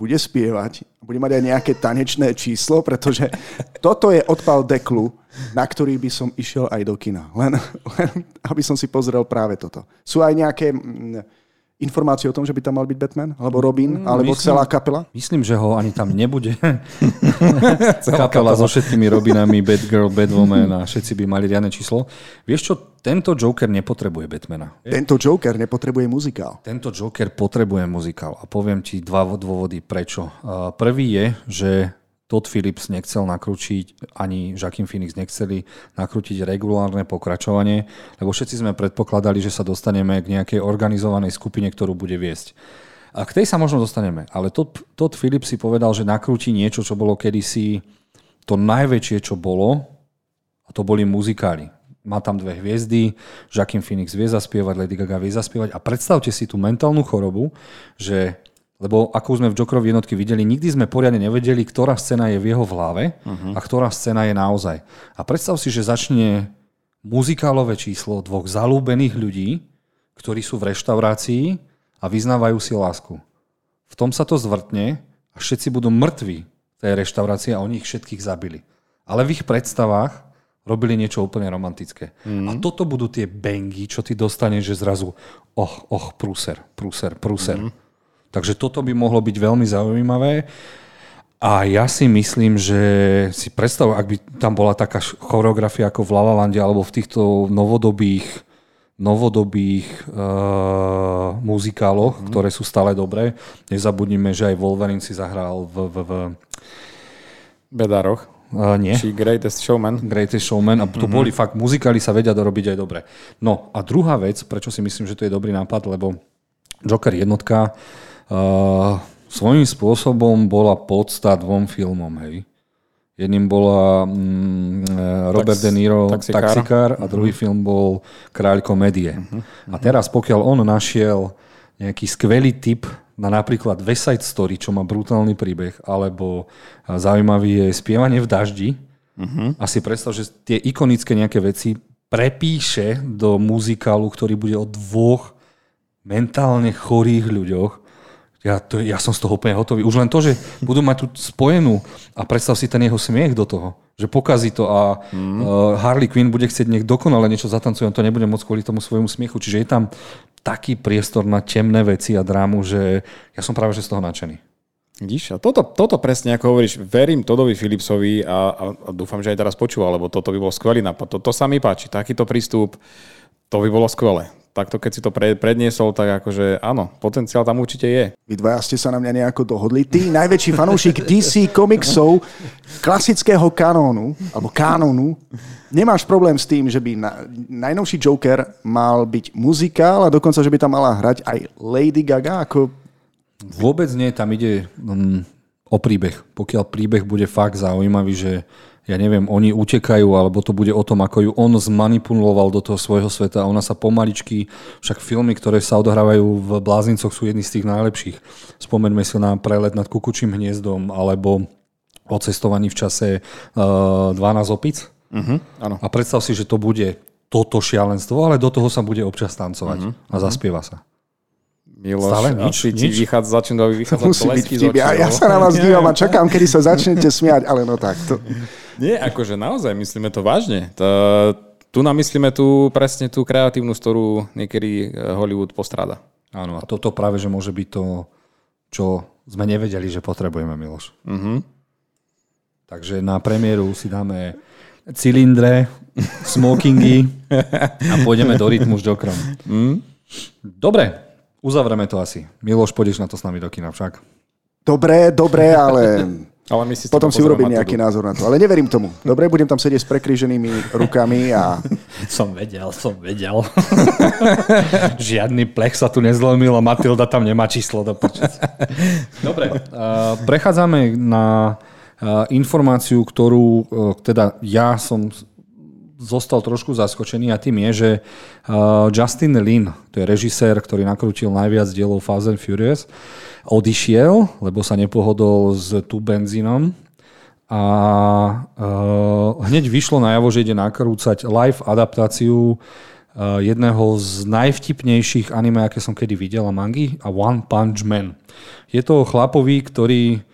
Speaker 3: bude spievať, bude mať aj nejaké tanečné číslo, pretože toto je odpal deklu, na ktorý by som išiel aj do kina. Len, len aby som si pozrel práve toto. Sú aj nejaké mm, informácie o tom, že by tam mal byť Batman? Alebo Robin? Mm, alebo myslím, celá kapela?
Speaker 1: Myslím, že ho ani tam nebude. [LAUGHS] kapela so všetkými Robinami, Batgirl, Batwoman a všetci by mali riadne číslo. Vieš čo, tento Joker nepotrebuje Batmana.
Speaker 3: Tento Joker nepotrebuje muzikál.
Speaker 1: Tento Joker potrebuje muzikál. A poviem ti dva dôvody, prečo. Prvý je, že Todd Phillips nechcel nakrútiť, ani Joaquin Phoenix nechceli nakrútiť regulárne pokračovanie, lebo všetci sme predpokladali, že sa dostaneme k nejakej organizovanej skupine, ktorú bude viesť. A k tej sa možno dostaneme, ale Todd, Todd Phillips si povedal, že nakrúti niečo, čo bolo kedysi to najväčšie, čo bolo, a to boli muzikály. Má tam dve hviezdy, Joaquin Phoenix vie zaspievať, Lady Gaga vie zaspievať a predstavte si tú mentálnu chorobu, že lebo ako sme v Jokerovi jednotky videli, nikdy sme poriadne nevedeli, ktorá scéna je v jeho v hlave uh-huh. a ktorá scéna je naozaj. A predstav si, že začne muzikálové číslo dvoch zalúbených ľudí, ktorí sú v reštaurácii a vyznávajú si lásku. V tom sa to zvrtne a všetci budú mŕtvi v tej reštaurácii a oni ich všetkých zabili. Ale v ich predstavách Robili niečo úplne romantické. Mm. A toto budú tie bangy, čo ty dostaneš, že zrazu och, och, prúser, prúser, prúser. Mm. Takže toto by mohlo byť veľmi zaujímavé. A ja si myslím, že si predstav, ak by tam bola taká choreografia ako v Lalalande alebo v týchto novodobých novodobých uh, muzikáloch, mm. ktoré sú stále dobré. Nezabudnime, že aj Wolverine si zahral v... v, v...
Speaker 2: Bedároch.
Speaker 1: Uh, nie.
Speaker 2: Či Greatest Showman.
Speaker 1: Greatest Showman. A to mm-hmm. boli fakt, muzikály sa vedia dorobiť aj dobre. No a druhá vec, prečo si myslím, že to je dobrý nápad, lebo Joker jednotka uh, svojím spôsobom bola podsta dvom filmom, hej. Jedným bola mm, Robert Tax, De Niro Taxikár, Taxikár a druhý uh-huh. film bol Kráľ komédie. Uh-huh. A teraz pokiaľ on našiel nejaký skvelý tip na napríklad West Story, čo má brutálny príbeh, alebo zaujímavý je spievanie v daždi, uh-huh. a si predstav, že tie ikonické nejaké veci prepíše do muzikálu, ktorý bude o dvoch mentálne chorých ľuďoch, ja, to, ja som z toho úplne hotový. Už len to, že budú mať tú spojenú a predstav si ten jeho smiech do toho, že pokazí to a mm. uh, Harley Quinn bude chcieť nech dokonale niečo zatancuje, on to nebude môcť kvôli tomu svojmu smiechu. Čiže je tam taký priestor na temné veci a drámu, že ja som práve že z toho nadšený.
Speaker 2: Vidíš, a toto, toto presne ako hovoríš, verím Todovi Philipsovi a, a, a dúfam, že aj teraz počúva, lebo toto by bol skvelý nápad. To, to sa mi páči, takýto prístup, to by bolo skvelé takto keď si to predniesol, tak akože áno, potenciál tam určite je.
Speaker 3: Vy dvaja ste sa na mňa nejako dohodli. Ty, najväčší fanúšik DC komiksov, klasického kanónu, alebo kanónu, nemáš problém s tým, že by na, najnovší Joker mal byť muzikál a dokonca, že by tam mala hrať aj Lady Gaga ako...
Speaker 1: Vôbec nie, tam ide um, o príbeh. Pokiaľ príbeh bude fakt zaujímavý, že ja neviem, oni utekajú, alebo to bude o tom, ako ju on zmanipuloval do toho svojho sveta a ona sa pomaličky, však filmy, ktoré sa odohrávajú v Blázincoch sú jedny z tých najlepších. Spomeňme si na prelet nad kukučím hniezdom, alebo o cestovaní v čase uh, 12 opic. Uh-huh, áno. A predstav si, že to bude toto šialenstvo, ale do toho sa bude občas tancovať uh-huh, a zaspieva sa.
Speaker 2: Miloš, Stále nič, asi nič? ti vychádza, začínajú vychádzať
Speaker 3: Musí byť vtip. Ja, ja sa na vás [LAUGHS] dívam a čakám, kedy sa začnete smiať, ale no tak. To...
Speaker 2: Nie, akože naozaj, myslíme to vážne. To, tu nám myslíme tú, presne tú kreatívnu, ktorú niekedy eh, Hollywood postráda.
Speaker 1: Áno, a toto práve, že môže byť to, čo sme nevedeli, že potrebujeme, Miloš. Uh-huh. Takže na premiéru si dáme cylindre, smokingy a pôjdeme do rytmu s Jokerom. Mm. Dobre, Uzavrieme to asi. Miloš, pôjdeš na to s nami do kina však.
Speaker 3: Dobre, dobre, ale... ale my si potom si urobím nejaký názor na to. Ale neverím tomu. Dobre, budem tam sedieť s prekríženými rukami a... [LAUGHS]
Speaker 1: Som vedel, som vedel. [LAUGHS] Žiadny plech sa tu nezlomil a Matilda tam nemá číslo do [LAUGHS] Dobre, uh, prechádzame na uh, informáciu, ktorú uh, teda ja som zostal trošku zaskočený a tým je, že uh, Justin Lin, to je režisér, ktorý nakrútil najviac dielov Fast and Furious, odišiel, lebo sa nepohodol s tu benzínom a uh, hneď vyšlo najavo, že ide nakrúcať live adaptáciu uh, jedného z najvtipnejších anime, aké som kedy videl a mangy a One Punch Man. Je to chlapový, ktorý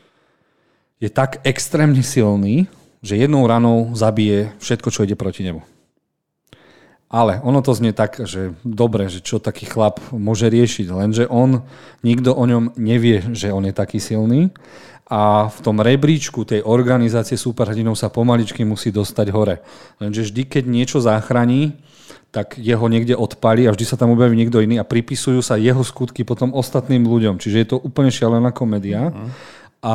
Speaker 1: je tak extrémne silný, že jednou ranou zabije všetko, čo ide proti nemu. Ale ono to znie tak, že dobre, že čo taký chlap môže riešiť, lenže on, nikto o ňom nevie, že on je taký silný a v tom rebríčku tej organizácie superhrdinov sa pomaličky musí dostať hore. Lenže vždy, keď niečo zachraní, tak jeho niekde odpali a vždy sa tam objaví niekto iný a pripisujú sa jeho skutky potom ostatným ľuďom. Čiže je to úplne šialená komédia. Uh-huh. A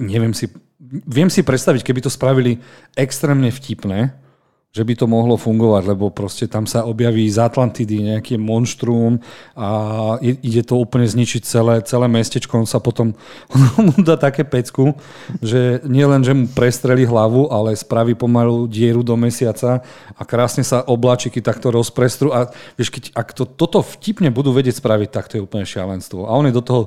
Speaker 1: neviem si viem si predstaviť, keby to spravili extrémne vtipné, že by to mohlo fungovať, lebo proste tam sa objaví z Atlantidy nejaký monštrum a ide to úplne zničiť celé, celé mestečko. On sa potom [LAUGHS] on mu dá také pecku, že nie len, že mu prestrelí hlavu, ale spraví pomalu dieru do mesiaca a krásne sa oblačiky takto rozprestru a vieš, keď, ak to, toto vtipne budú vedieť spraviť, tak to je úplne šialenstvo. A on je do toho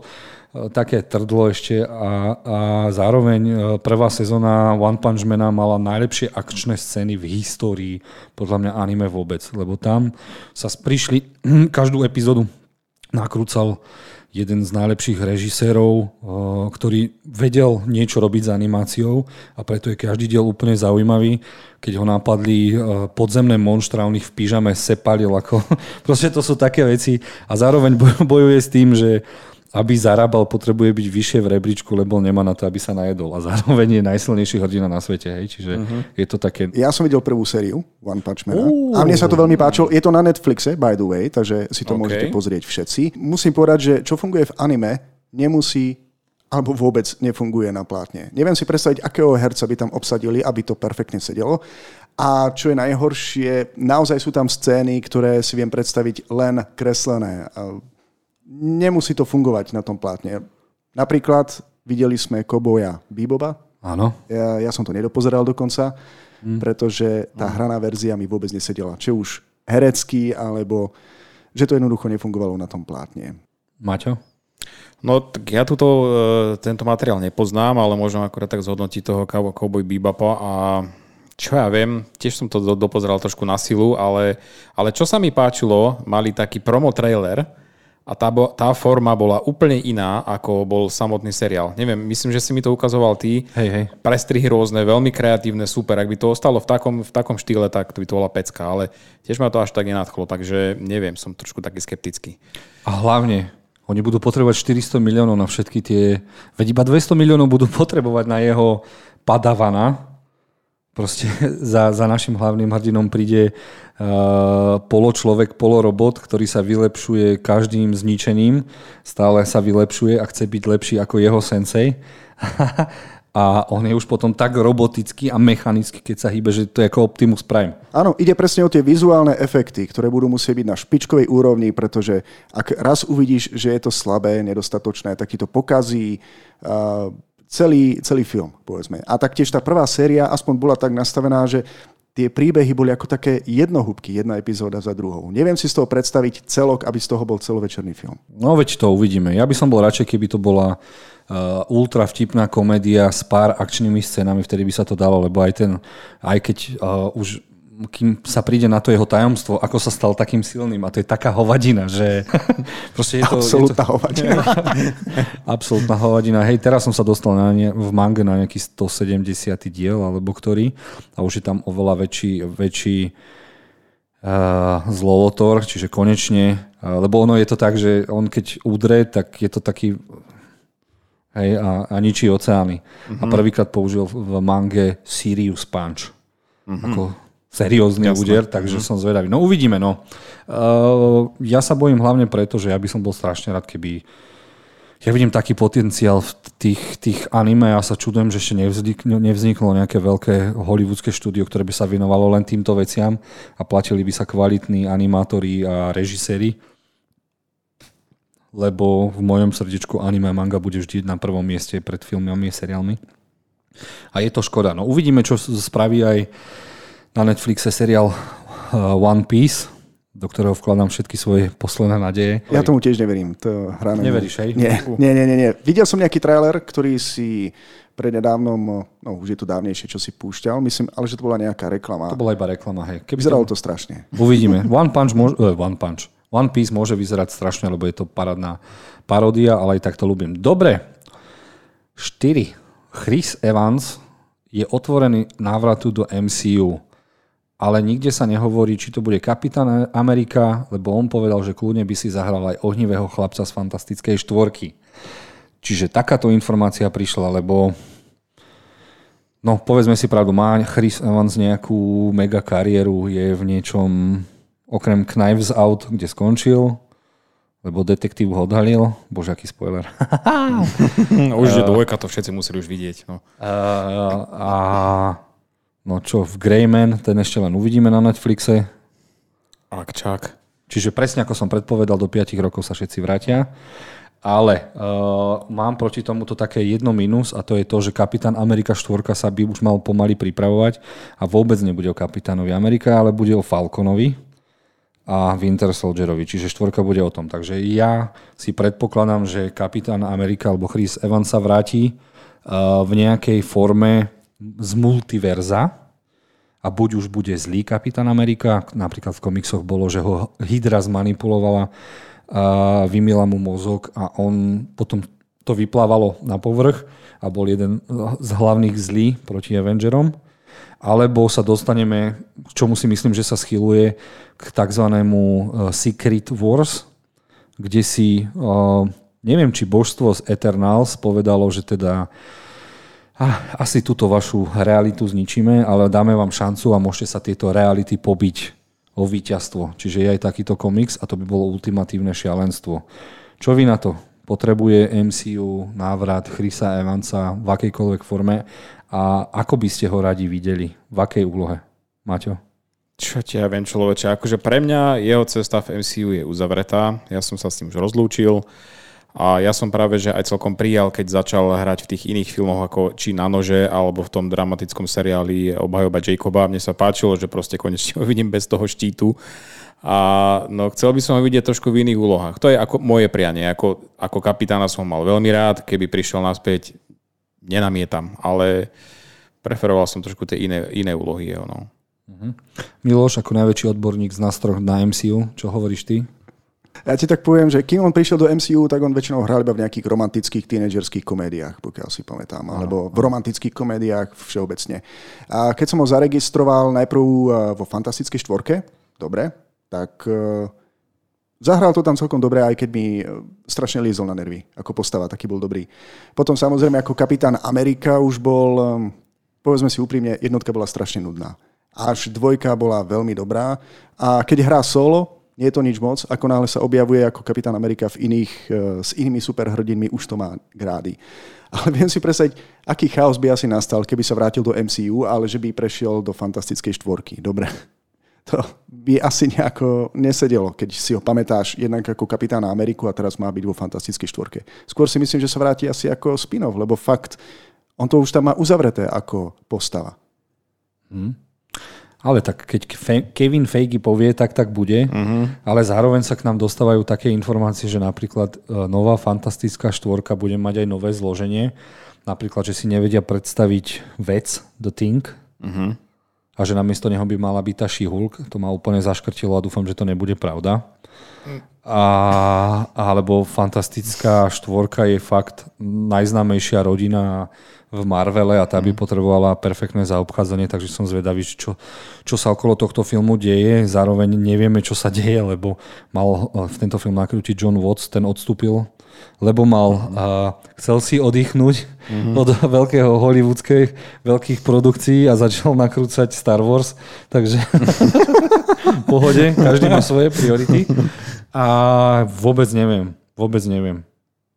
Speaker 1: také trdlo ešte a, a zároveň e, prvá sezóna One Punch Mana mala najlepšie akčné scény v histórii podľa mňa anime vôbec, lebo tam sa prišli [CLEARS THROAT] každú epizódu nakrúcal jeden z najlepších režisérov, uh, ktorý vedel niečo robiť s animáciou a preto je každý diel úplne zaujímavý. Keď ho napadli podzemné monštra, on ich v pyžame sepalil. Ako, [LAUGHS] proste to sú také veci a zároveň [LAUGHS] bojuje s tým, že aby zarábal, potrebuje byť vyššie v rebríčku, lebo nemá na to, aby sa najedol. A zároveň je najsilnejší hrdina na svete. Hej? Čiže uh-huh. je to také...
Speaker 3: Ja som videl prvú sériu One Punch Man. Uh. A mne sa to veľmi páčilo. Je to na Netflixe, by the way, takže si to okay. môžete pozrieť všetci. Musím povedať, že čo funguje v anime, nemusí alebo vôbec nefunguje na plátne. Neviem si predstaviť, akého herca by tam obsadili, aby to perfektne sedelo. A čo je najhoršie, naozaj sú tam scény, ktoré si viem predstaviť len kreslené nemusí to fungovať na tom plátne. Napríklad videli sme Koboja Bíboba.
Speaker 1: Áno.
Speaker 3: Ja, ja som to nedopozeral dokonca, mm. pretože tá hraná verzia mi vôbec nesedela. Či už herecký, alebo že to jednoducho nefungovalo na tom plátne.
Speaker 1: Maťo?
Speaker 2: No, tak ja tuto, e, tento materiál nepoznám, ale môžem akorát tak zhodnotiť toho Cowboy Bebapa a čo ja viem, tiež som to dopozeral trošku na silu, ale, ale čo sa mi páčilo, mali taký promo trailer, a tá, tá forma bola úplne iná, ako bol samotný seriál. Neviem, myslím, že si mi to ukazoval ty.
Speaker 1: Hej, hej.
Speaker 2: Prestrihy rôzne, veľmi kreatívne, super. Ak by to ostalo v takom, v takom štýle, tak to by to bola pecka, ale tiež ma to až tak nenadchlo, takže neviem, som trošku taký skeptický.
Speaker 1: A hlavne, oni budú potrebovať 400 miliónov na všetky tie... Veď iba 200 miliónov budú potrebovať na jeho padavana, Proste [LAUGHS] za, za našim hlavným hrdinom príde uh, poločlovek, polorobot, ktorý sa vylepšuje každým zničením, stále sa vylepšuje a chce byť lepší ako jeho sensei. [LAUGHS] a on je už potom tak robotický a mechanický, keď sa hýbe, že to je ako Optimus Prime.
Speaker 3: Áno, ide presne o tie vizuálne efekty, ktoré budú musieť byť na špičkovej úrovni, pretože ak raz uvidíš, že je to slabé, nedostatočné, tak ti to pokazí. Uh, celý, celý film, povedzme. A taktiež tá prvá séria aspoň bola tak nastavená, že tie príbehy boli ako také jednohúbky, jedna epizóda za druhou. Neviem si z toho predstaviť celok, aby z toho bol celovečerný film.
Speaker 1: No veď to uvidíme. Ja by som bol radšej, keby to bola uh, ultra vtipná komédia s pár akčnými scénami, vtedy by sa to dalo, lebo aj ten, aj keď uh, už kým sa príde na to jeho tajomstvo, ako sa stal takým silným. A to je taká hovadina, že... [LAUGHS]
Speaker 3: Proste je to, Absolutná je to... hovadina. [LAUGHS]
Speaker 1: Absolutná hovadina. Hej, teraz som sa dostal na ne, v mange na nejaký 170. diel, alebo ktorý. A už je tam oveľa väčší, väčší uh, zlovotor, čiže konečne, uh, lebo ono je to tak, že on keď udre, tak je to taký hej, a, a ničí oceány. Uh-huh. A mhm. prvýkrát použil v mange Sirius Punch. Uh-huh. Ako seriózny Jasne. úder, takže mm. som zvedavý. No uvidíme, no. Uh, ja sa bojím hlavne preto, že ja by som bol strašne rád, keby ja vidím taký potenciál v tých, tých anime a ja sa čudujem, že ešte nevzniklo, nevzniklo nejaké veľké hollywoodske štúdio, ktoré by sa venovalo len týmto veciam a platili by sa kvalitní animátori a režiséri. Lebo v mojom srdečku anime a manga bude vždy na prvom mieste pred filmami a seriálmi. A je to škoda. No uvidíme, čo spraví aj na Netflixe seriál uh, One Piece, do ktorého vkladám všetky svoje posledné nádeje.
Speaker 3: Ja tomu tiež neverím. To hra
Speaker 1: Neveríš, hej?
Speaker 3: Nie, nie, nie, nie, nie. Videl som nejaký trailer, ktorý si prednedávnom, no už je to dávnejšie, čo si púšťal, myslím, ale že to bola nejaká reklama.
Speaker 1: To bola iba reklama, hej.
Speaker 3: Keby Vyzeralo to... to strašne.
Speaker 1: Uvidíme. One Punch, môže, uh, One Punch. One Piece môže vyzerať strašne, lebo je to parádna paródia, ale aj tak to ľúbim. Dobre. 4. Chris Evans je otvorený návratu do MCU ale nikde sa nehovorí, či to bude kapitán Amerika, lebo on povedal, že kľudne by si zahral aj ohnivého chlapca z fantastickej štvorky. Čiže takáto informácia prišla, lebo no povedzme si pravdu, má Chris Evans nejakú mega kariéru, je v niečom okrem Knives Out, kde skončil, lebo detektív ho odhalil. Bože, aký spoiler. [LAUGHS]
Speaker 2: už je [LAUGHS] dvojka, to všetci museli už vidieť. No.
Speaker 1: Uh, a No čo, v Greyman, ten ešte len uvidíme na Netflixe.
Speaker 2: Ak čak.
Speaker 1: Čiže presne ako som predpovedal, do 5 rokov sa všetci vrátia. Ale uh, mám proti tomuto také jedno minus a to je to, že Kapitán Amerika 4 sa by už mal pomaly pripravovať a vôbec nebude o Kapitánovi Amerika, ale bude o Falconovi a Winter Soldierovi, čiže štvorka bude o tom. Takže ja si predpokladám, že Kapitán Amerika alebo Chris Evans sa vráti uh, v nejakej forme z multiverza a buď už bude zlý kapitán Amerika, napríklad v komiksoch bolo, že ho Hydra zmanipulovala a vymila mu mozog a on potom to vyplávalo na povrch a bol jeden z hlavných zlí proti Avengerom. Alebo sa dostaneme, k čomu si myslím, že sa schyluje k tzv. E, Secret Wars, kde si, e, neviem, či božstvo z Eternals povedalo, že teda asi túto vašu realitu zničíme, ale dáme vám šancu a môžete sa tieto reality pobiť o víťazstvo. Čiže je aj takýto komiks a to by bolo ultimatívne šialenstvo. Čo vy na to? Potrebuje MCU návrat Chrisa Evansa v akejkoľvek forme a ako by ste ho radi videli? V akej úlohe? Maťo?
Speaker 2: Čo ti ja viem, človeče. Akože pre mňa jeho cesta v MCU je uzavretá. Ja som sa s tým už rozlúčil. A ja som práve, že aj celkom prijal, keď začal hrať v tých iných filmoch, ako či na nože, alebo v tom dramatickom seriáli Obhajoba Jacoba. Mne sa páčilo, že proste konečne ho vidím bez toho štítu. A no, chcel by som ho vidieť trošku v iných úlohách. To je ako moje prianie. Ako, ako kapitána som mal veľmi rád, keby prišiel naspäť, nenamietam, ale preferoval som trošku tie iné, iné úlohy jeho. No.
Speaker 1: Mhm. Miloš, ako najväčší odborník z nástroch na MCU, čo hovoríš ty?
Speaker 3: Ja ti tak poviem, že kým on prišiel do MCU, tak on väčšinou hral iba v nejakých romantických tínedžerských komédiách, pokiaľ si pamätám, alebo v romantických komédiách všeobecne. A keď som ho zaregistroval najprv eh, vo Fantastickej štvorke, dobre, tak eh, Zahral to tam celkom dobre, aj keď mi eh, strašne lízol na nervy, ako postava, taký bol dobrý. Potom samozrejme ako kapitán Amerika už bol, povedzme si úprimne, jednotka bola strašne nudná. Až dvojka bola veľmi dobrá. A keď hrá solo, nie je to nič moc. Ako náhle sa objavuje ako Kapitán Amerika v iných, e, s inými superhrdinmi, už to má grády. Ale [LAUGHS] viem si predstaviť, aký chaos by asi nastal, keby sa vrátil do MCU, ale že by prešiel do fantastickej štvorky. Dobre. [LAUGHS] To by asi nejako nesedelo, keď si ho pamätáš jednak ako kapitána Ameriku a teraz má byť vo fantastickej štvorke. Skôr si myslím, že sa vráti asi ako spinov, lebo fakt, on to už tam má uzavreté ako postava.
Speaker 1: Hmm. Ale tak keď Kevin Feige povie, tak tak bude. Uh-huh. Ale zároveň sa k nám dostávajú také informácie, že napríklad e, nová fantastická štvorka bude mať aj nové zloženie. Napríklad, že si nevedia predstaviť vec, The Thing. Uh-huh. A že namiesto neho by mala byť tá She-Hulk. To ma úplne zaškrtilo a dúfam, že to nebude pravda. A, alebo fantastická štvorka je fakt najznámejšia rodina v Marvele a tá by mhm. potrebovala perfektné zaobchádzanie, takže som zvedavý, čo, čo sa okolo tohto filmu deje. Zároveň nevieme, čo sa deje, lebo mal v tento film nakrútiť John Watts, ten odstúpil, lebo mal, uh, chcel si oddychnúť uh-huh. od [LAUGHS] veľkého hollywoodskej veľkých produkcií a začal nakrúcať Star Wars, takže [LAUGHS] pohode, každý má svoje priority a vôbec neviem, vôbec neviem.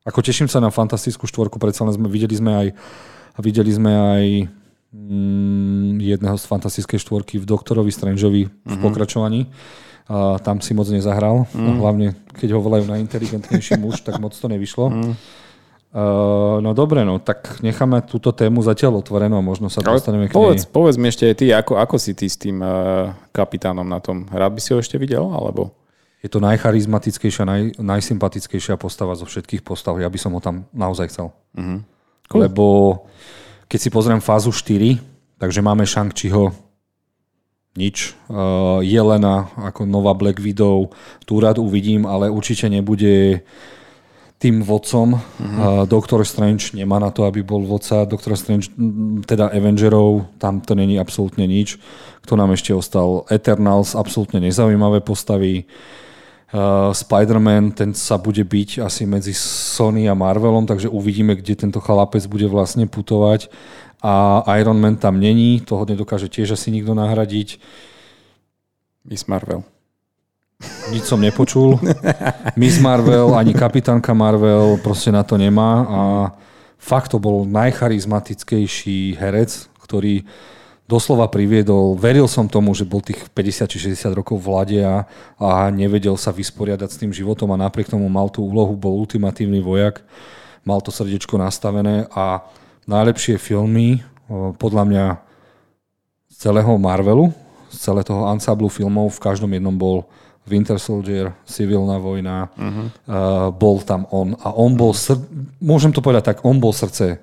Speaker 1: Ako teším sa na fantastickú štvorku, predsa len sme, videli sme aj a videli sme aj mm, jedného z fantastickej štvorky v Doktorovi Strangeovi v mm-hmm. pokračovaní. A tam si moc nezahral. Mm. No, hlavne, keď ho volajú na inteligentnejší muž, tak moc to nevyšlo. Mm. Uh, no dobre, no tak necháme túto tému zatiaľ otvorenú a možno sa dostaneme k
Speaker 2: povedz, nej. Povedz mi ešte ty, ako, ako si ty s tým uh, kapitánom na tom? Rád by si ho ešte videl, alebo?
Speaker 1: Je to najcharizmatickejšia, naj, najsympatickejšia postava zo všetkých postav. Ja by som ho tam naozaj chcel. Uh-huh. Cool. Lebo keď si pozriem fázu 4, takže máme Shang-Chiho, nič. Uh, Jelena ako nová Black Widow, tú rád uvidím, ale určite nebude tým vodcom. Uh-huh. Uh, Doctor Strange nemá na to, aby bol vodca. Doctor Strange, teda Avengerov, tam to není absolútne nič. Kto nám ešte ostal? Eternals, absolútne nezaujímavé postavy. Uh, Spider-Man, ten sa bude byť asi medzi Sony a Marvelom, takže uvidíme, kde tento chalapec bude vlastne putovať. A Iron Man tam není, toho nedokáže tiež asi nikto nahradiť.
Speaker 2: Miss Marvel.
Speaker 1: Nič som nepočul. Miss Marvel, ani kapitánka Marvel proste na to nemá a fakt to bol najcharizmatickejší herec, ktorý doslova priviedol, veril som tomu, že bol tých 50 či 60 rokov vlade a, a nevedel sa vysporiadať s tým životom a napriek tomu mal tú úlohu, bol ultimatívny vojak, mal to srdiečko nastavené a najlepšie filmy podľa mňa z celého Marvelu, z celého toho ansamblu filmov, v každom jednom bol Winter Soldier, civilná vojna, uh-huh. uh, bol tam on a on bol, sr- môžem to povedať tak, on bol srdce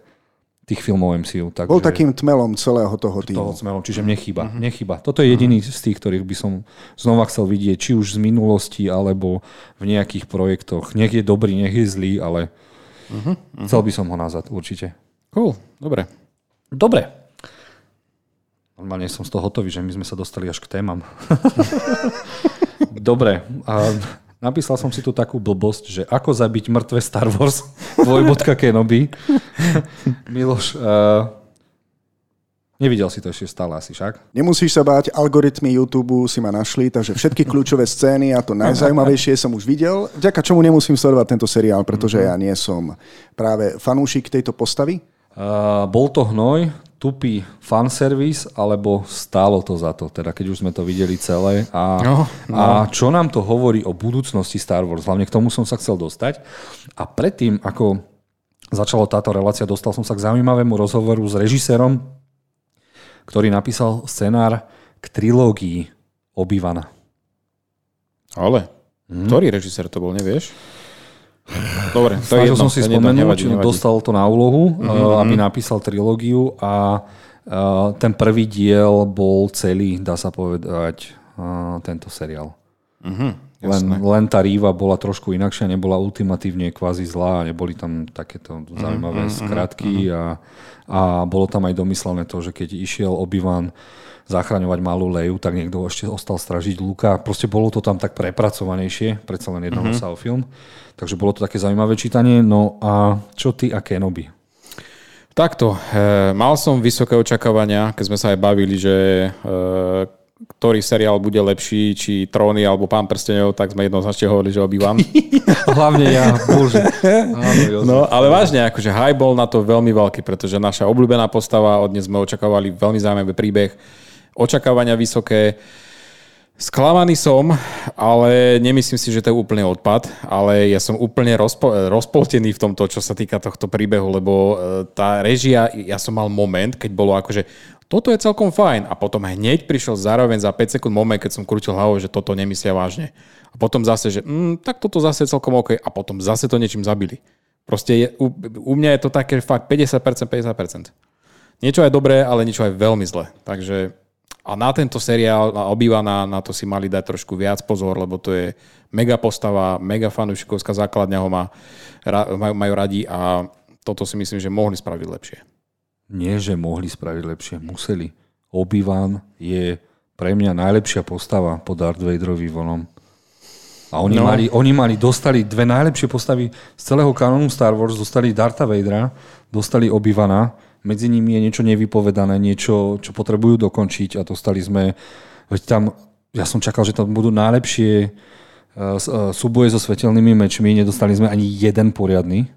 Speaker 1: tých filmov MCU. Takže...
Speaker 3: Bol takým tmelom celého toho týmu.
Speaker 1: Toho smelom, čiže mne chýba. Uh-huh. Nechyba. Toto je jediný uh-huh. z tých, ktorých by som znova chcel vidieť, či už z minulosti, alebo v nejakých projektoch. Nech je dobrý, nech je zlý, ale uh-huh. chcel by som ho nazad, určite.
Speaker 2: Cool, dobre.
Speaker 1: Dobre. Normálne som z toho hotový, že my sme sa dostali až k témam. [LAUGHS] dobre. A Napísal som si tu takú blbosť, že ako zabiť mŕtve Star Wars, [LAUGHS] dvojbodka Kenobi. [LAUGHS] Miloš, uh, nevidel si to ešte stále asi však?
Speaker 3: Nemusíš sa báť, algoritmy YouTube si ma našli, takže všetky kľúčové scény a to najzaujímavejšie som už videl, vďaka čomu nemusím sledovať tento seriál, pretože ja nie som práve fanúšik tejto postavy.
Speaker 1: Uh, bol to hnoj, tupý fanservice, alebo stálo to za to, teda keď už sme to videli celé. A, no, no. a čo nám to hovorí o budúcnosti Star Wars? Hlavne k tomu som sa chcel dostať. A predtým, ako začala táto relácia, dostal som sa k zaujímavému rozhovoru s režisérom, ktorý napísal scenár k trilógii Obývana.
Speaker 2: Ale? Hmm. Ktorý režisér to bol, nevieš?
Speaker 1: Dobre, to je jedno, som si nevadí, nevadí. dostal to na úlohu, mm-hmm. aby napísal trilógiu a uh, ten prvý diel bol celý, dá sa povedať, uh, tento seriál. Mm-hmm, len, len tá Ríva bola trošku inakšia, nebola ultimatívne kvázi zlá, neboli tam takéto zaujímavé mm-hmm, skratky mm-hmm. a, a bolo tam aj domyslené to, že keď išiel Obi-Wan zachraňovať malú Leju, tak niekto ešte ostal stražiť Luka. Proste bolo to tam tak prepracovanejšie, predsa len jedného mm-hmm. sa o film. Takže bolo to také zaujímavé čítanie. No a čo ty a Kenobi?
Speaker 2: Takto, e, mal som vysoké očakávania, keď sme sa aj bavili, že e, ktorý seriál bude lepší, či Tróny alebo Pán prstenov, tak sme jednoznačne hovorili, že obývam. [LAUGHS]
Speaker 1: Hlavne ja, bože. [LAUGHS]
Speaker 2: no, ale vážne, akože high bol na to veľmi veľký, pretože naša obľúbená postava, od dnes sme očakávali veľmi zaujímavý príbeh, očakávania vysoké, Sklamaný som, ale nemyslím si, že to je úplne odpad, ale ja som úplne rozpo, rozpoltený v tomto, čo sa týka tohto príbehu, lebo e, tá režia, ja som mal moment, keď bolo akože toto je celkom fajn a potom hneď prišiel zároveň za 5 sekúnd moment, keď som krútil hlavou, že toto nemyslia vážne. A potom zase, že mm, tak toto zase je celkom OK a potom zase to niečím zabili. Proste je, u, u mňa je to také fakt 50%, 50%. Niečo je dobré, ale niečo aj veľmi zle. Takže a na tento seriál, na obývaná, na to si mali dať trošku viac pozor, lebo to je mega postava, mega fanúšikovská základňa ho má, majú radi a toto si myslím, že mohli spraviť lepšie.
Speaker 1: Nie, že mohli spraviť lepšie, museli. Obi-Wan je pre mňa najlepšia postava po Darth Vaderovi vonom. A oni, no. mali, oni mali, dostali dve najlepšie postavy z celého kanónu Star Wars, dostali Dartha Vadera, dostali Obi-Wana medzi nimi je niečo nevypovedané, niečo, čo potrebujú dokončiť a dostali sme, veď tam, ja som čakal, že tam budú najlepšie uh, súboje so svetelnými mečmi, nedostali sme ani jeden poriadny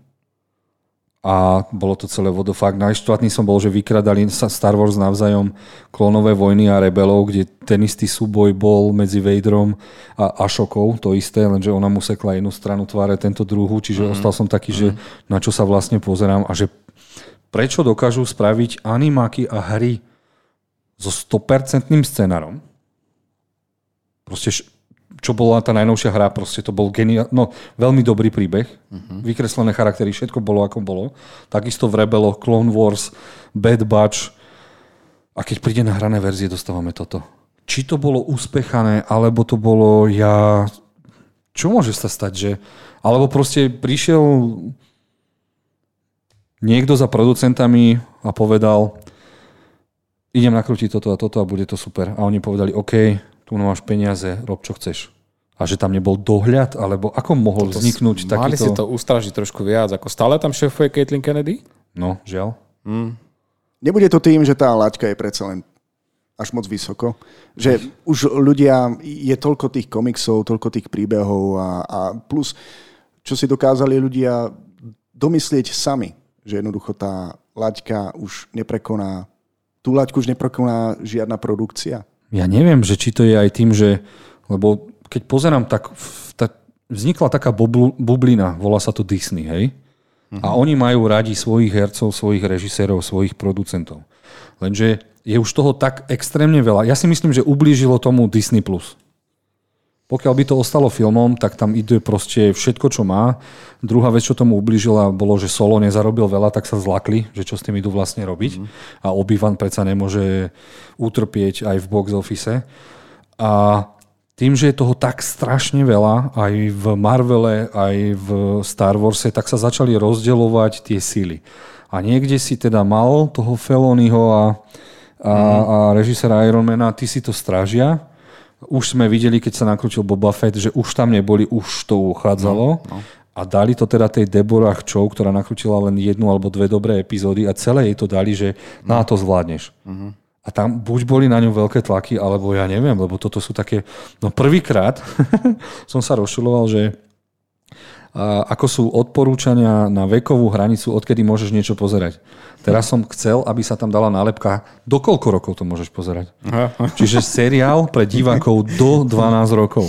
Speaker 1: a bolo to celé vodofakt. Najštvatný som bol, že vykradali Star Wars navzájom klonové vojny a rebelov, kde ten istý súboj bol medzi Vaderom a Ašokou, to isté, lenže ona mu sekla jednu stranu tváre, tento druhú, čiže mm-hmm. ostal som taký, že mhm. na čo sa vlastne pozerám a že prečo dokážu spraviť animáky a hry so 100% scenárom. Proste, čo bola tá najnovšia hra, proste to bol geniál, no, veľmi dobrý príbeh, uh-huh. vykreslené charaktery, všetko bolo ako bolo. Takisto v Rebeloch, Clone Wars, Bad Batch a keď príde na hrané verzie, dostávame toto. Či to bolo úspechané, alebo to bolo ja... Čo môže sa stať, že... Alebo proste prišiel niekto za producentami a povedal, idem nakrútiť toto a toto a bude to super. A oni povedali, OK, tu máš peniaze, rob čo chceš. A že tam nebol dohľad, alebo ako mohol toto vzniknúť takýto...
Speaker 2: Mali si to ustražiť trošku viac, ako stále tam šéfuje Caitlin Kennedy?
Speaker 1: No, žiaľ. Mm.
Speaker 3: Nebude to tým, že tá laťka je predsa len až moc vysoko. Že už ľudia, je toľko tých komiksov, toľko tých príbehov a, a plus, čo si dokázali ľudia domyslieť sami že jednoducho tá laťka už neprekoná, tú laťku už neprekoná žiadna produkcia?
Speaker 1: Ja neviem, že či to je aj tým, že, lebo keď pozerám, tak, tak vznikla taká bublu, bublina, volá sa to Disney, hej? Uh-huh. A mhm. oni majú radi svojich hercov, svojich režisérov, svojich producentov. Lenže je už toho tak extrémne veľa. Ja si myslím, že ublížilo tomu Disney+. Plus. Pokiaľ by to ostalo filmom, tak tam ide proste všetko, čo má. Druhá vec, čo tomu ubližila, bolo, že Solo nezarobil veľa, tak sa zlakli, že čo s tým idú vlastne robiť. Mm. A Obi-Wan predsa nemôže utrpieť aj v box office. A tým, že je toho tak strašne veľa, aj v Marvele, aj v Star Warse, tak sa začali rozdeľovať tie síly. A niekde si teda mal toho Felonyho a, a, mm. a režisera Ironmana, ty si to strážia, už sme videli, keď sa nakrútil Boba Fett, že už tam neboli, už to uchádzalo. No, no. A dali to teda tej Deborah Chow, ktorá nakrútila len jednu alebo dve dobré epizódy a celé jej to dali, že na to zvládneš. Uh-huh. A tam buď boli na ňu veľké tlaky, alebo ja neviem, lebo toto sú také... No prvýkrát [LAUGHS] som sa rozšuloval, že ako sú odporúčania na vekovú hranicu, odkedy môžeš niečo pozerať. Teraz som chcel, aby sa tam dala nálepka, do koľko rokov to môžeš pozerať. Čiže seriál pre divákov do 12 rokov.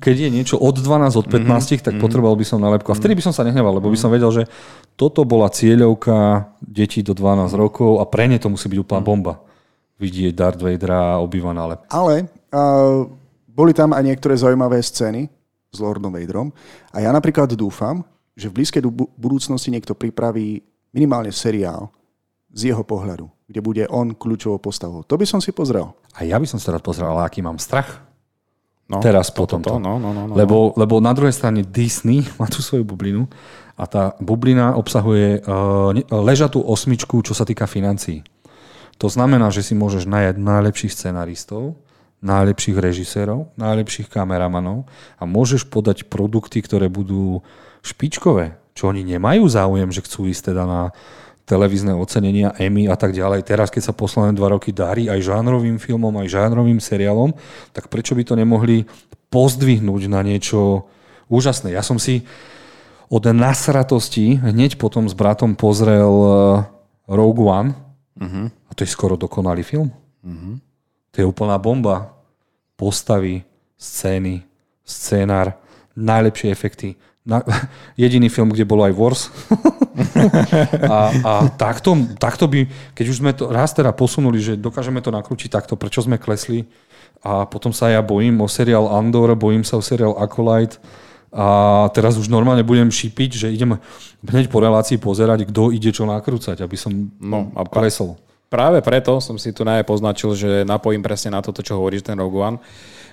Speaker 1: Keď je niečo od 12, od 15, mm-hmm. tak potreboval by som nálepku. A vtedy by som sa nehneval, lebo by som vedel, že toto bola cieľovka detí do 12 rokov a pre ne to musí byť úplná bomba. Vidieť Darth Vadera a nálepku.
Speaker 3: Ale uh, boli tam aj niektoré zaujímavé scény, s Lordom Vaderom. A ja napríklad dúfam, že v blízkej budúcnosti niekto pripraví minimálne seriál z jeho pohľadu, kde bude on kľúčovou postavou. To by som si pozrel.
Speaker 1: A ja by som sa rád pozrel, ale aký mám strach. No, Teraz po tomto.
Speaker 2: No, no, no, no,
Speaker 1: lebo, lebo na druhej strane Disney [LAUGHS] má tú svoju bublinu a tá bublina obsahuje uh, ležatú osmičku, čo sa týka financií. To znamená, že si môžeš najať najlepších scenaristov, najlepších režisérov, najlepších kameramanov a môžeš podať produkty, ktoré budú špičkové, čo oni nemajú záujem, že chcú ísť teda na televízne ocenenia, Emmy a tak ďalej. Teraz, keď sa posledné dva roky darí aj žánrovým filmom, aj žánrovým seriálom, tak prečo by to nemohli pozdvihnúť na niečo úžasné? Ja som si od nasratosti hneď potom s bratom pozrel eh, Rogue One uh-huh. a to je skoro dokonalý film. Uh-huh. To je úplná bomba. Postavy, scény, scénár, najlepšie efekty. Na, [LAUGHS] jediný film, kde bolo aj Wars. [LAUGHS] a, a takto, takto by, keď už sme to raz teda posunuli, že dokážeme to nakrútiť takto, prečo sme klesli a potom sa ja bojím o seriál Andor, bojím sa o seriál Acolyte a teraz už normálne budem šipiť, že idem hneď po relácii pozerať, kto ide čo nakrúcať, aby som no, a klesol.
Speaker 2: Práve preto som si tu najmä poznačil, že napojím presne na toto, čo hovoríš, ten Rogue One,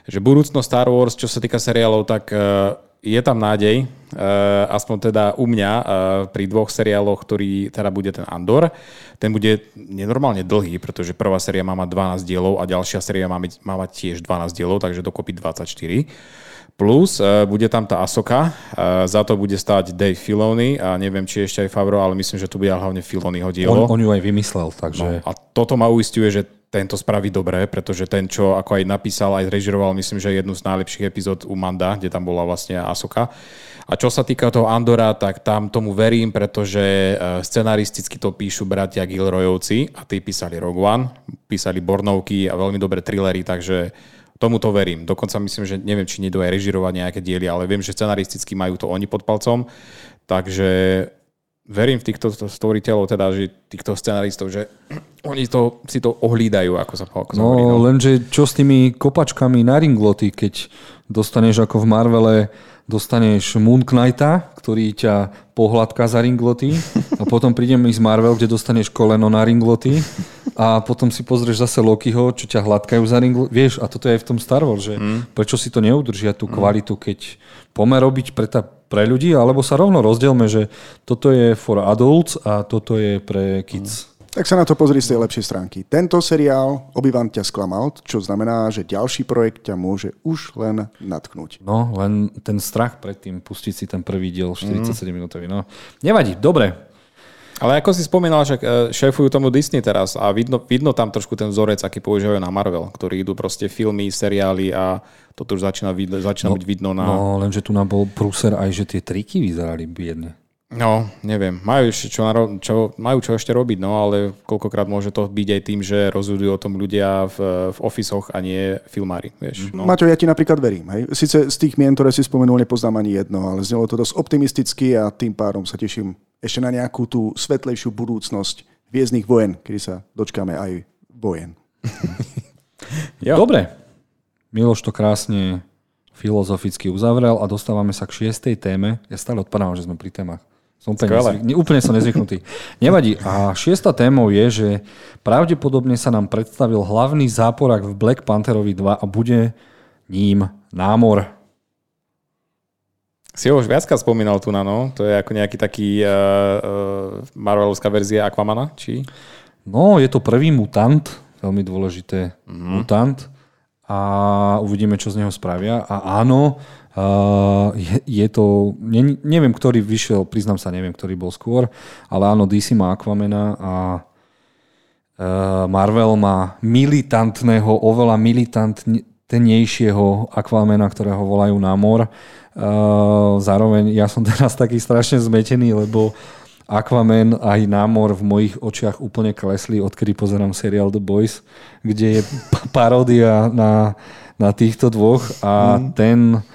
Speaker 2: že budúcnosť Star Wars, čo sa týka seriálov, tak uh, je tam nádej, uh, aspoň teda u mňa, uh, pri dvoch seriáloch, ktorý teda bude ten Andor. Ten bude nenormálne dlhý, pretože prvá séria má mať 12 dielov a ďalšia séria má má mať tiež 12 dielov, takže dokopy 24. Plus uh, bude tam tá Asoka, uh, za to bude stáť Dave Filoni a neviem, či ešte aj Favro, ale myslím, že to bude hlavne Filoniho dielo.
Speaker 1: On, on ju aj vymyslel, takže...
Speaker 2: No, a toto ma uistuje, že tento spraví dobre, pretože ten, čo ako aj napísal, aj režiroval, myslím, že jednu z najlepších epizód u Manda, kde tam bola vlastne Asoka. A čo sa týka toho Andora, tak tam tomu verím, pretože uh, scenaristicky to píšu bratia Gilroyovci a tí písali Rogue One, písali Bornovky a veľmi dobré trillery, takže Tomuto verím. Dokonca myslím, že neviem, či nedú aj režirovať nejaké diely, ale viem, že scenaristicky majú to oni pod palcom. Takže verím v týchto storytellov, teda, že týchto scenaristov, že [CLEARS THROAT] oni to, si to ohlídajú, ako sa, ako
Speaker 1: no, hovorí. No, lenže čo s tými kopačkami na ringloty, keď dostaneš ako v Marvele dostaneš Moon Knighta, ktorý ťa pohľadká za ringloty a potom prídem z Marvel, kde dostaneš koleno na ringloty a potom si pozrieš zase Lokiho, čo ťa hladkajú za ringloty. Vieš, a toto je aj v tom Star Wars, že mm. prečo si to neudržia tú kvalitu, keď pomer robiť pre, ta, pre ľudí, alebo sa rovno rozdielme, že toto je for adults a toto je pre kids. Mm.
Speaker 3: Tak sa na to pozri z tej lepšej stránky. Tento seriál Obi-Wan ťa sklamal, čo znamená, že ďalší projekt ťa môže už len natknúť.
Speaker 1: No, len ten strach predtým pustiť si ten prvý diel 47 mm. minútový. No, nevadí, dobre.
Speaker 2: Ale ako si spomínal, že e, šéfujú tomu Disney teraz a vidno, vidno tam trošku ten vzorec, aký používajú na Marvel, ktorí idú proste filmy, seriály a toto už začína, začína no, byť vidno na...
Speaker 1: No, lenže tu nám bol prúser aj, že tie triky vyzerali biedne.
Speaker 2: No, neviem. Majú, ešte čo, čo, majú čo ešte robiť, no ale koľkokrát môže to byť aj tým, že rozhodujú o tom ľudia v, v ofisoch a nie filmári. Vieš,
Speaker 3: no. Maťo, ja ti napríklad verím. Hej. Sice z tých mien, ktoré si spomenul, nepoznám ani jedno, ale znelo to dosť optimisticky a tým pádom sa teším ešte na nejakú tú svetlejšiu budúcnosť viezných vojen, kedy sa dočkáme aj vojen. [LAUGHS]
Speaker 1: Dobre. Miloš to krásne filozoficky uzavrel a dostávame sa k šiestej téme. Ja stále odpadávam, že sme pri témach. Som úplne, nezvyk, úplne som nezvyknutý. Nevadí. A šiesta témou je, že pravdepodobne sa nám predstavil hlavný záporak v Black Pantherovi 2 a bude ním námor.
Speaker 2: Si ho už viackrát spomínal tu na no. To je ako nejaký taký uh, uh, Marvelovská verzia Aquamana, či?
Speaker 1: No, je to prvý mutant, veľmi dôležité mm-hmm. mutant a uvidíme, čo z neho spravia. A áno, uh, je, je to, ne, neviem, ktorý vyšiel, priznám sa, neviem, ktorý bol skôr, ale áno, DC má Aquamena a uh, Marvel má militantného, oveľa militantnejšieho Aquamena, ktorého volajú Namor. Uh, zároveň ja som teraz taký strašne zmetený, lebo Aquaman aj námor v mojich očiach úplne klesli, odkedy pozerám seriál The Boys, kde je [LAUGHS] paródia na, na týchto dvoch a mm. ten,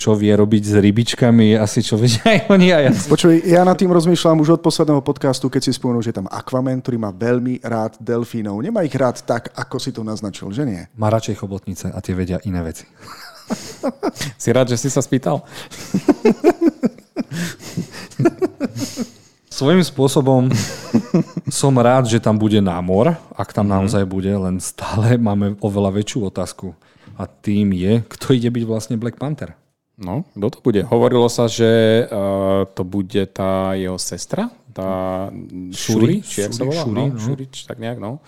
Speaker 1: čo vie robiť s rybičkami, asi čo vedia aj oni a ja.
Speaker 3: Počuj, ja nad tým rozmýšľam už od posledného podcastu, keď si spomenul, že tam Aquaman, ktorý má veľmi rád delfínov. Nemá ich rád tak, ako si to naznačil, že nie?
Speaker 1: Má radšej chobotnice a tie vedia iné veci.
Speaker 2: Si rád, že si sa spýtal?
Speaker 1: Svojím spôsobom som rád, že tam bude námor, ak tam naozaj bude, len stále máme oveľa väčšiu otázku. A tým je, kto ide byť vlastne Black Panther.
Speaker 2: No, kto to bude? Hovorilo sa, že uh, to bude tá jeho sestra, tá Shuri,
Speaker 1: Shuri?
Speaker 2: či jak sa volá?
Speaker 1: Shuri,
Speaker 2: no,
Speaker 1: no.
Speaker 2: Shuri, či tak nejak, no.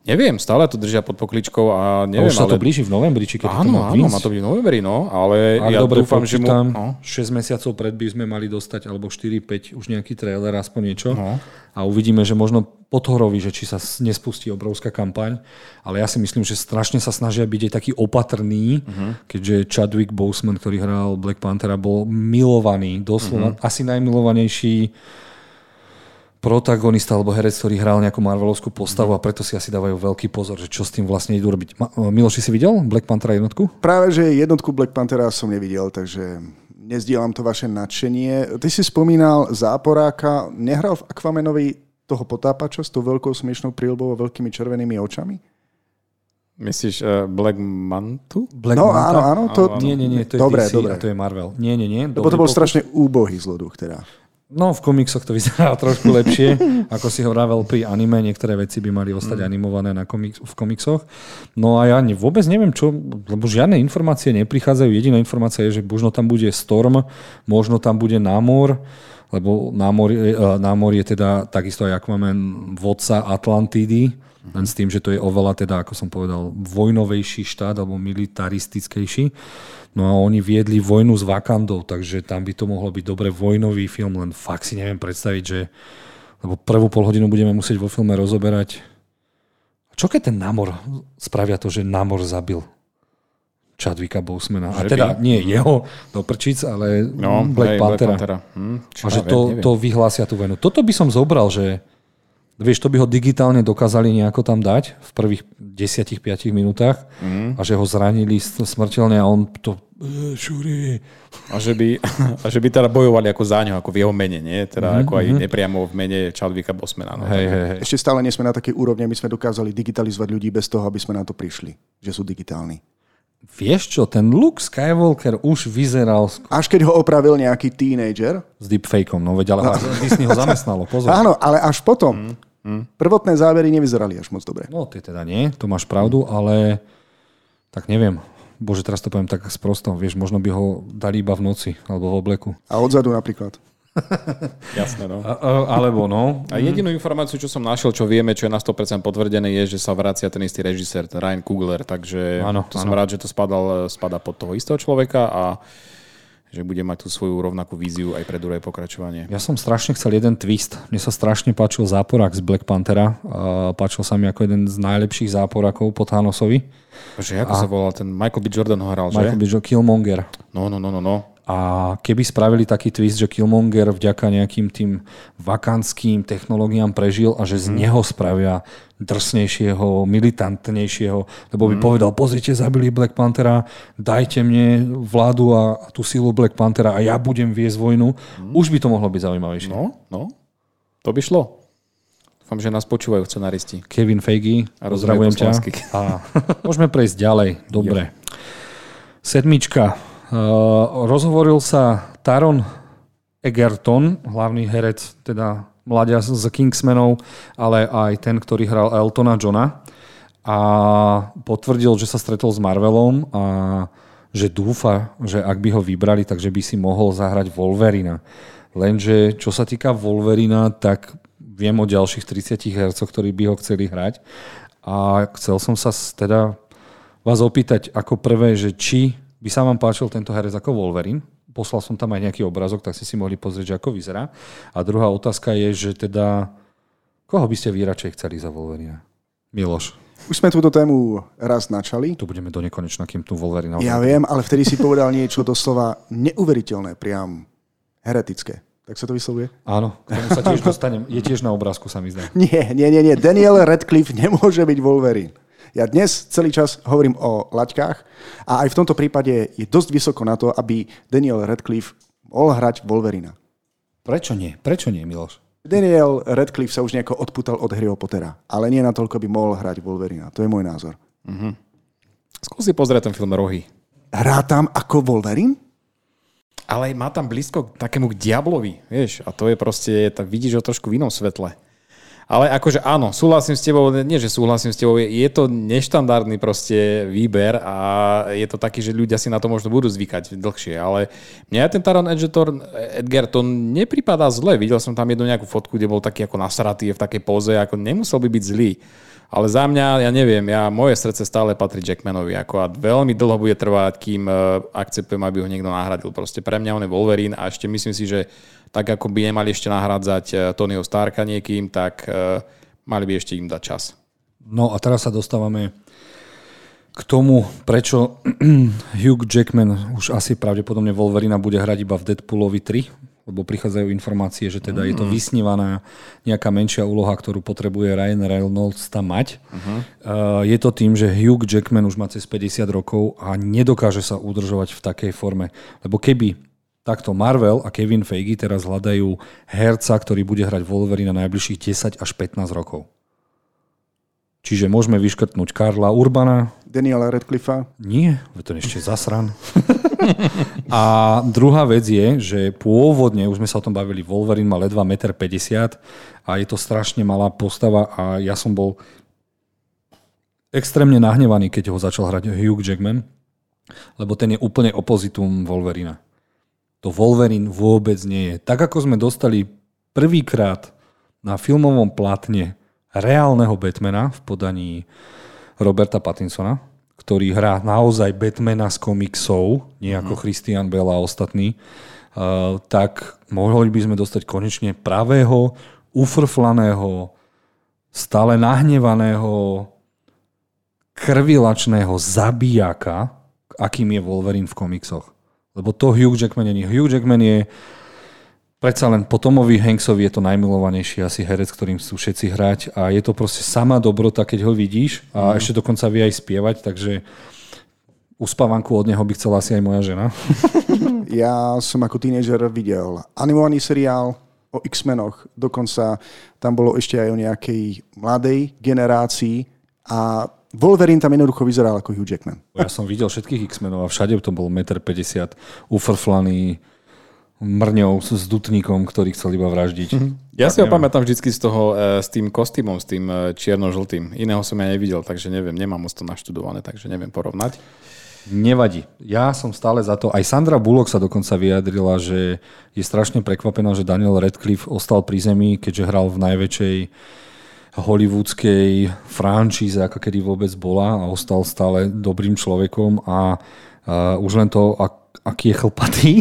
Speaker 2: Neviem, stále to držia pod pokličkou a
Speaker 1: A
Speaker 2: neviem,
Speaker 1: už sa to
Speaker 2: ale...
Speaker 1: blíži v novembri, či keď to
Speaker 2: Áno,
Speaker 1: má
Speaker 2: áno, má to byť v novembri, no, ale
Speaker 1: Ak
Speaker 2: ja
Speaker 1: dobre
Speaker 2: dúfam, že mu... No,
Speaker 1: 6 mesiacov pred by sme mali dostať, alebo 4-5, už nejaký trailer, aspoň niečo.
Speaker 2: No.
Speaker 1: A uvidíme, že možno podhoroví, že či sa nespustí obrovská kampaň. Ale ja si myslím, že strašne sa snažia byť aj taký opatrný,
Speaker 2: Mhm.
Speaker 1: keďže Chadwick Boseman, ktorý hral Black Panthera, bol milovaný, doslova
Speaker 2: Mhm.
Speaker 1: asi najmilovanejší protagonista alebo herec, ktorý hral nejakú Marvelovskú postavu a preto si asi dávajú veľký pozor, že čo s tým vlastne idú robiť. Ma- Miloš, si videl Black Panthera jednotku?
Speaker 3: Práve, že jednotku Black Panthera som nevidel, takže nezdielam to vaše nadšenie. Ty si spomínal záporáka, nehral v Aquamanovi toho potápača s tou veľkou smiešnou prílbou a veľkými červenými očami?
Speaker 2: myslíš uh, Black Mantu?
Speaker 1: Black
Speaker 3: no
Speaker 1: Manta?
Speaker 3: áno, áno. To,
Speaker 1: Nie, nie, nie, to je
Speaker 3: dobre,
Speaker 1: DC
Speaker 3: dobre.
Speaker 1: a to je Marvel. Nie, nie, nie.
Speaker 3: Lebo to bol strašne úbohý zloduch teda.
Speaker 1: No, v komiksoch to vyzerá [LAUGHS] trošku lepšie, ako si hovoril pri anime. Niektoré veci by mali ostať animované na komik- v komiksoch. No a ja ne, vôbec neviem, čo, lebo žiadne informácie neprichádzajú. Jediná informácia je, že možno tam bude Storm, možno tam bude Námor, lebo Námor, e, Námor je teda takisto aj Aquaman vodca Atlantidy, len s tým, že to je oveľa teda, ako som povedal, vojnovejší štát alebo militaristickejší. No a oni viedli vojnu s Wakandou, takže tam by to mohlo byť dobre vojnový film, len fakt si neviem predstaviť, že lebo prvú pol hodinu budeme musieť vo filme rozoberať. Čo keď ten Namor spravia to, že Namor zabil Chadwicka Bosemana? A teda
Speaker 2: by?
Speaker 1: nie jeho do prčic, ale
Speaker 2: No,
Speaker 1: Black
Speaker 2: hej,
Speaker 1: Panthera.
Speaker 2: Black Panthera. Hm,
Speaker 1: A že to,
Speaker 2: neviem.
Speaker 1: to vyhlásia tú vojnu. Toto by som zobral, že vieš, to by ho digitálne dokázali nejako tam dať v prvých 10-5 minútach
Speaker 2: Mhm.
Speaker 1: a že ho zranili smrteľne a on to "Eh, Šuri.
Speaker 2: A že, by, [LAUGHS] a že by teda bojovali ako za ňo, ako v jeho mene, nie? Teda
Speaker 1: Mhm,
Speaker 2: ako aj nepriamo v mene Chadwicka Bosmana. No,
Speaker 1: Hej, hej, hej.
Speaker 3: Ešte stále nie sme na takej úrovni, my sme dokázali digitalizovať ľudí bez toho, aby sme na to prišli, že sú digitálni.
Speaker 1: Vieš čo, ten Luke Skywalker už vyzeral sk-
Speaker 3: Až keď ho opravil nejaký teenager,
Speaker 1: s deepfakeom, no veď ale no. Disney ho zamestnalo, pozor. [LAUGHS]
Speaker 3: áno, ale až potom. Prvotné zábery nevyzerali až moc dobre.
Speaker 1: No, ty teda nie, to máš pravdu, ale tak neviem. Bože, teraz to poviem tak sprosto. Vieš, možno by ho dali iba v noci, alebo v obleku.
Speaker 3: A odzadu napríklad. [LAUGHS]
Speaker 2: Jasné, no.
Speaker 1: A, alebo no.
Speaker 2: A jedinú informáciu, čo som našiel, čo vieme, čo je na 100% potvrdené, je, že sa vracia ten istý režisér, ten Ryan Coogler, takže
Speaker 1: Áno,
Speaker 2: to som
Speaker 1: áno.
Speaker 2: rád, že to spadal, spada pod toho istého človeka a že bude mať tú svoju rovnakú víziu aj pre druhé pokračovanie.
Speaker 1: Ja som strašne chcel jeden twist. Mne sa strašne páčil záporák z Black Panthera. A páčil sa mi ako jeden z najlepších záporákov po Thanosovi.
Speaker 2: Že ako sa volal, ten Michael B. Jordan ho hral, že?
Speaker 1: Michael B. Jo- Killmonger.
Speaker 2: No, no, no, no, no.
Speaker 1: A keby spravili taký twist, že Killmonger vďaka nejakým tým vakantským technológiám prežil a že z neho spravia drsnejšieho, militantnejšieho, lebo by povedal, pozrite, zabili Black Panthera, dajte mne vládu a tú silu Black Panthera a ja budem viesť vojnu. Už by to mohlo byť zaujímavejšie.
Speaker 2: No, no. To by šlo. Dúfam, že nás počúvajú scenaristi.
Speaker 1: Kevin Feige,
Speaker 2: A
Speaker 1: pozdravujem
Speaker 2: po
Speaker 1: ťa. A môžeme prejsť ďalej. Dobre. Sedmička. Rozhovoril sa Taron Egerton, hlavný herec, teda mladia z Kingsmanov, ale aj ten, ktorý hral Eltona Johna a potvrdil, že sa stretol s Marvelom a že dúfa, že ak by ho vybrali, takže by si mohol zahrať Wolverina. Lenže čo sa týka Wolverina, tak viem o ďalších 30 hercoch, ktorí by ho chceli hrať. A chcel som sa teda vás opýtať ako prvé, že či by sa vám páčil tento herec ako Wolverine. Poslal som tam aj nejaký obrazok, tak ste si mohli pozrieť, že ako vyzerá. A druhá otázka je, že teda koho by ste vy radšej chceli za Wolverina? Miloš.
Speaker 3: Už sme túto tému raz načali.
Speaker 1: Tu budeme do nekonečna, kým tu Wolverina...
Speaker 3: Ja viem, ale vtedy si povedal niečo doslova neuveriteľné, priam heretické. Tak sa to vyslovuje?
Speaker 1: Áno, k tomu sa tiež dostanem. Je tiež na obrázku, sa mi zdá. [LAUGHS]
Speaker 3: Nie, nie, nie, nie. Daniel Radcliffe nemôže byť Wolverine. Ja dnes celý čas hovorím o laťkách a aj v tomto prípade je dosť vysoko na to, aby Daniel Radcliffe mohol hrať Wolverina.
Speaker 1: Prečo nie? Prečo nie, Miloš?
Speaker 3: Daniel Radcliffe sa už nejako odputal od Harryho Pottera, ale nie na toľko by mohol hrať Wolverina. To je môj názor.
Speaker 2: Mm-hmm. Skúsi pozrieť ten film Rohy.
Speaker 3: Hrá tam ako Wolverine?
Speaker 2: Ale má tam blízko k takému k diablovi, vieš, a to je proste, tak vidíš ho trošku v inom svetle. Ale akože áno, súhlasím s tebou, nie že súhlasím s tebou, je, je to neštandardný proste výber a je to taký, že ľudia si na to možno budú zvykať dlhšie, ale mňa ten Taron Edgerton, Edgar to nepripadá zle. Videl som tam jednu nejakú fotku, kde bol taký ako nasratý v takej poze, ako nemusel by byť zlý. Ale za mňa, ja neviem, ja, moje srdce stále patrí Jackmanovi. Ako a veľmi dlho bude trvať, kým uh, akceptujem, aby ho niekto nahradil. Proste pre mňa on je Wolverine a ešte myslím si, že tak ako by nemali ešte nahrádzať uh, Tonyho Starka niekým, tak uh, mali by ešte im dať čas.
Speaker 1: No a teraz sa dostávame k tomu, prečo [CLEARS THROAT] Hugh Jackman už asi pravdepodobne Wolverina bude hrať iba v Deadpoolovi 3, lebo prichádzajú informácie, že teda je to mm. vysnívaná nejaká menšia úloha, ktorú potrebuje Ryan Reynolds tam mať. Uh-huh. Uh, je to tým, že Hugh Jackman už má cez 50 rokov a nedokáže sa udržovať v takej forme. Lebo keby takto Marvel a Kevin Feige teraz hľadajú herca, ktorý bude hrať Wolverine na najbližších 10 až 15 rokov. Čiže môžeme vyškrtnúť Karla Urbana.
Speaker 3: Daniela Radcliffa.
Speaker 1: Nie, to ešte zasran. [LAUGHS] a druhá vec je, že pôvodne, už sme sa o tom bavili, Wolverine má ledva 1,50 m a je to strašne malá postava a ja som bol extrémne nahnevaný, keď ho začal hrať Hugh Jackman, lebo ten je úplne opozitum Wolverina. To Wolverine vôbec nie je. Tak ako sme dostali prvýkrát na filmovom platne reálneho Batmana v podaní Roberta Pattinsona, ktorý hrá naozaj Batmana z komiksov, nie ako mm. Christian Bell a ostatní, uh, tak mohli by sme dostať konečne pravého, ufrflaného, stále nahnevaného, krvilačného zabijaka, akým je Wolverine v komiksoch. Lebo to Hugh Jackman nie. Hugh Jackman je predsa len po Tomovi Hanksovi je to najmilovanejší asi herec, ktorým sú všetci hrať a je to proste sama dobrota, keď ho vidíš a mm. ešte dokonca vie aj spievať, takže uspávanku od neho by chcela asi aj moja žena. [LAUGHS]
Speaker 3: Ja som ako tínežer videl animovaný seriál o X-menoch, dokonca tam bolo ešte aj o nejakej mladej generácii a Wolverine tam jednoducho vyzeral ako Hugh Jackman.
Speaker 1: Ja som videl všetkých X-menov a všade to bol 1,50 m, ufrflaný, mrňou s dutníkom, ktorý chcel iba vraždiť. Mm-hmm.
Speaker 2: Ja tak si ho pamätám vždy z toho, e, s tým kostýmom, s tým e, čierno-žltým. Iného som ja nevidel, takže neviem, nemám moc to naštudované, takže neviem porovnať.
Speaker 1: Nevadí. Ja som stále za to. Aj Sandra Bullock sa dokonca vyjadrila, že je strašne prekvapená, že Daniel Radcliffe ostal pri zemi, keďže hral v najväčšej hollywoodskej franšíze, aká kedy vôbec bola a ostal stále dobrým človekom a Uh, už len to, ak, aký je chlpatý,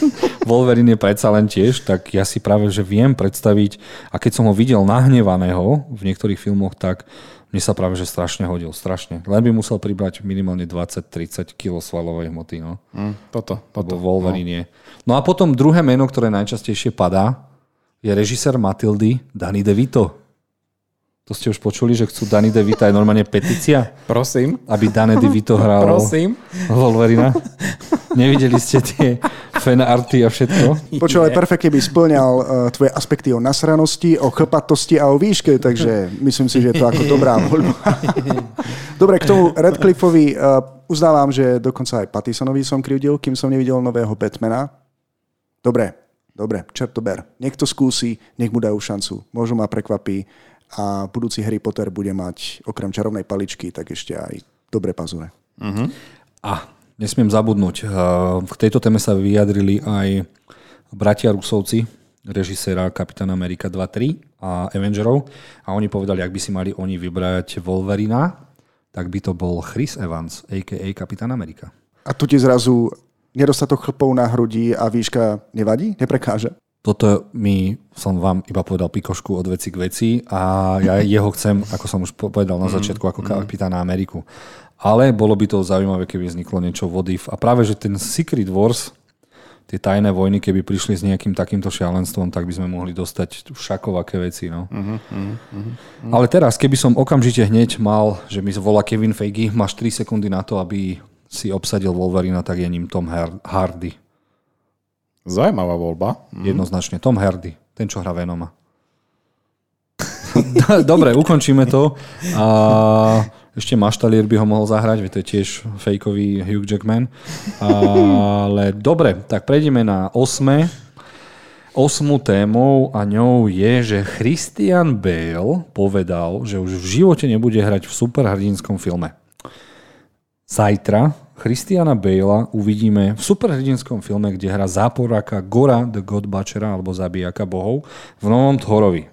Speaker 1: [LAUGHS] Wolverine je predsa len tiež, tak ja si práve, že viem predstaviť, a keď som ho videl nahnevaného v niektorých filmoch, tak mne sa práve, že strašne hodil, strašne. Len by musel pribrať minimálne 20-30 kg svalovej hmoty. No.
Speaker 2: Mm, toto, toto.
Speaker 1: Wolverine no. no a potom druhé meno, ktoré najčastejšie padá, je režisér Matildy Danny DeVito. To ste už počuli, že chcú Danny DeVito, je normálne petícia?
Speaker 2: Prosím.
Speaker 1: Aby Danny [LAUGHS] DeVito hral
Speaker 2: Prosím.
Speaker 1: Wolverina? Nevideli ste tie fanarty a všetko?
Speaker 3: Počúvaj, perfektne by splňal uh, tvoje aspekty o nasranosti, o chlpatosti a o výške, takže myslím si, že je to ako dobrá voľba. [LAUGHS] Dobre, k tomu Radcliffeovi uh, uznávam, že dokonca aj Pattisonovi som krivdil, kým som nevidel nového Batmana. Dobre, dobre, čert to ber. Nech to skúsi, nech mu dajú šancu. Možno ma prekvapí a budúci Harry Potter bude mať okrem čarovnej paličky, tak ešte aj dobré pazure.
Speaker 1: Uh-huh. A nesmiem zabudnúť, k tejto téme sa vyjadrili aj bratia Rusovci, režiséra Kapitán Amerika 2-3 a Avengerov a oni povedali, ak by si mali oni vybrať Wolverina, tak by to bol Chris Evans, a.k.a. Kapitán Amerika.
Speaker 3: A tu ti zrazu nedostatok chlpov na hrudi a výška nevadí? Neprekáže?
Speaker 1: Toto mi som vám iba povedal pikošku od veci k veci a ja [LAUGHS] jeho chcem, ako som už povedal na mhm. začiatku, ako kapitána Ameriku. Ale bolo by to zaujímavé, keby vzniklo niečo vody. A práve, že ten Secret Wars, tie tajné vojny, keby prišli s nejakým takýmto šialenstvom, tak by sme mohli dostať všakovaké veci. No. Uh-huh, uh-huh, uh-huh. Ale teraz, keby som okamžite hneď mal, že mi volá Kevin Feige, máš 3 sekundy na to, aby si obsadil Wolverina, tak je ním Tom Hardy.
Speaker 2: Zajímavá voľba.
Speaker 1: Mm. Jednoznačne. Tom Hardy, ten, čo hrá Venoma. [LAUGHS] Dobre, ukončíme to. A ešte Maštalier by ho mohol zahrať, to je tiež fejkový Hugh Jackman. Ale dobre, tak prejdeme na osme. Osmú témou a ňou je, že Christian Bale povedal, že už v živote nebude hrať v superhrdinskom filme. Zajtra Christiana Bale'a uvidíme v superhrdinskom filme, kde hrá záporáka Gora the God Butchera alebo zabijaka bohov v novom Thorovi.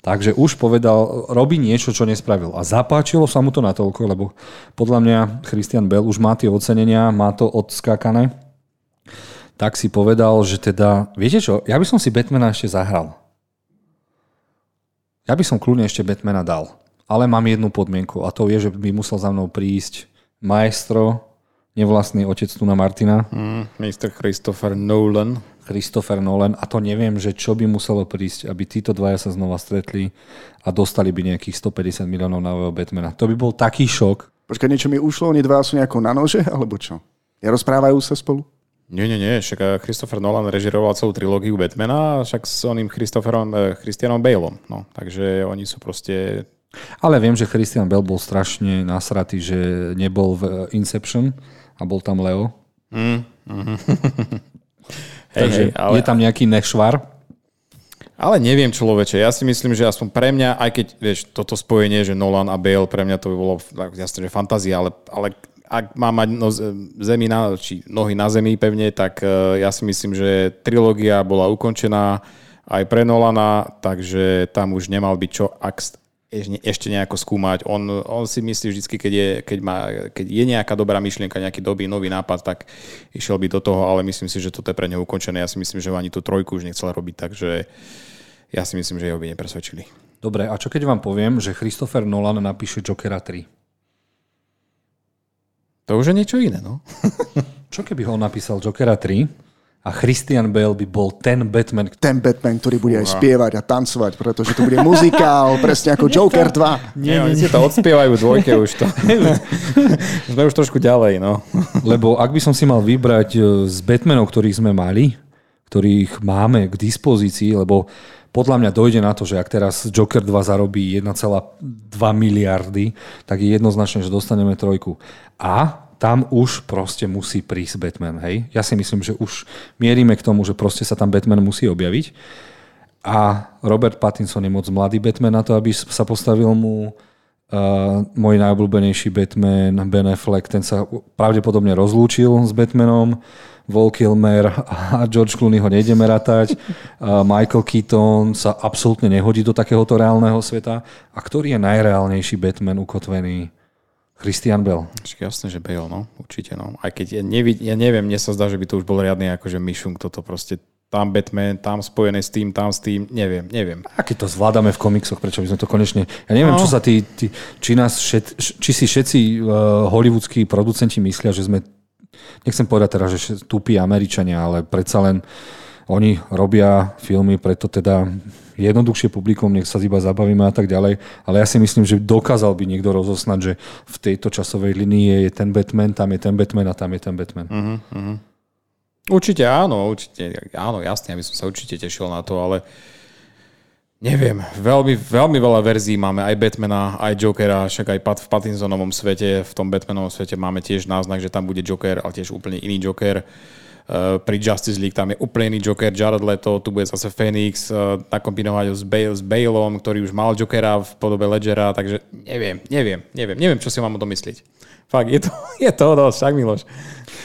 Speaker 1: Takže už povedal, robí niečo, čo nespravil. A zapáčilo sa mu to natoľko, lebo podľa mňa Christian Bale už má tie ocenenia, má to odskákané. Tak si povedal, že teda, viete čo, ja by som si Batmana ešte zahral. Ja by som kľudne ešte Batmana dal. Ale mám jednu podmienku a to je, že by musel za mnou prísť maestro, nevlastný otec tu na Martina.
Speaker 2: Mm, Mr. Christopher Nolan.
Speaker 1: Christopher Nolan a to neviem, že čo by muselo prísť, aby títo dvaja sa znova stretli a dostali by nejakých 150 miliónov nového Batmana. To by bol taký šok.
Speaker 3: Počkaj, niečo mi ušlo, oni dva sú nejako na nože, alebo čo? Ja rozprávajú sa spolu?
Speaker 2: Nie, nie, nie, však eh, Christopher Nolan režiroval celú trilógiu Batmana, však s oným Christopherom, eh, Christianom Baleom. No, takže oni sú proste
Speaker 1: ale viem, že Christian Bell bol strašne nasratý, že nebol v Inception a bol tam Leo. Mm, mm. [LAUGHS] Takže hej, ale... je tam nejaký nešvar?
Speaker 2: Ale neviem človeče, ja si myslím, že aspoň pre mňa, aj keď vieš, toto spojenie, že Nolan a Bale, pre mňa to by bolo jasne, že fantázia, ale, ale ak má mať no, zemi na, či nohy na zemi pevne, tak uh, ja si myslím, že trilógia bola ukončená aj pre Nolana, takže tam už nemal byť čo, ak, ešte nejako skúmať. On, on si myslí vždy, keď je, keď, má, keď je nejaká dobrá myšlienka, nejaký dobrý nový nápad, tak išiel by do toho, ale myslím si, že toto je pre neho ukončené. Ja si myslím, že ani tú trojku už nechcel robiť, takže ja si myslím, že jeho by nepresvedčili.
Speaker 1: Dobre, a čo keď vám poviem, že Christopher Nolan napíše Jokera 3?
Speaker 2: To už je niečo iné, no.
Speaker 1: čo keby ho napísal Jokera 3? A Christian Bale by bol ten Batman.
Speaker 3: Ten Batman, ktorý bude aj spievať a tancovať, pretože to bude muzikál, [LAUGHS] presne ako Joker 2.
Speaker 2: Nie, nie, si to odspievajú dvojke už to. [LAUGHS] Sme už trošku ďalej, no.
Speaker 1: Lebo ak by som si mal vybrať e, z Batmanov, ktorých sme mali, ktorých máme k dispozícii, lebo podľa mňa dojde na to, že ak teraz Joker 2 zarobí 1,2 miliardy, tak je jednoznačné, že dostaneme trojku. A tam už proste musí prísť Batman, hej? Ja si myslím, že už mierime k tomu, že proste sa tam Batman musí objaviť. A Robert Pattinson je moc mladý Batman na to, aby sa postavil mu uh, môj najobľúbenejší Batman, Ben Affleck, ten sa pravdepodobne rozlúčil s Batmanom, Vol Kilmer a George Clooney ho nejdeme ratať. Uh, Michael Keaton sa absolútne nehodí do takéhoto reálneho sveta. A ktorý je najreálnejší Batman ukotvený? Christian Bell.
Speaker 2: Jasné, že Bale, no, určite, no. Aj keď ja, nevid, ja neviem, mne sa zdá, že by to už bol riadny akože myšung, toto proste tam Batman, tam spojené s tým, tam s tým, neviem, neviem.
Speaker 1: A keď to zvládame v komiksoch, prečo by sme to konečne... Ja neviem, no. čo sa tí, tí či, nás šet, či si všetci uh, hollywoodskí producenti myslia, že sme, nechcem povedať teraz, že tupí Američania, ale predsa len oni robia filmy, preto teda jednoduchšie publikum, nech sa iba zabavíme a tak ďalej. Ale ja si myslím, že dokázal by niekto rozosnať, že v tejto časovej linii je ten Batman, tam je ten Batman a tam je ten Batman. Uh-huh, uh-huh.
Speaker 2: Určite áno, určite, áno, jasne, aby som sa určite tešil na to, ale Neviem, veľmi, veľmi veľa verzií máme, aj Batmana, aj Jokera, však aj v Pattinsonovom svete, v tom Batmanovom svete máme tiež náznak, že tam bude Joker, ale tiež úplne iný Joker. Uh, pri Justice League tam je úplne iný Joker, Jared Leto, tu bude zase Phoenix, uh, nakombinovať ho s, Bale, s Baleom, ktorý už mal Jokera v podobe Ledgera, takže neviem, neviem, neviem, neviem, čo si mám o tom myslieť. Fakt, je to, [LAUGHS] je to dosť, tak Miloš.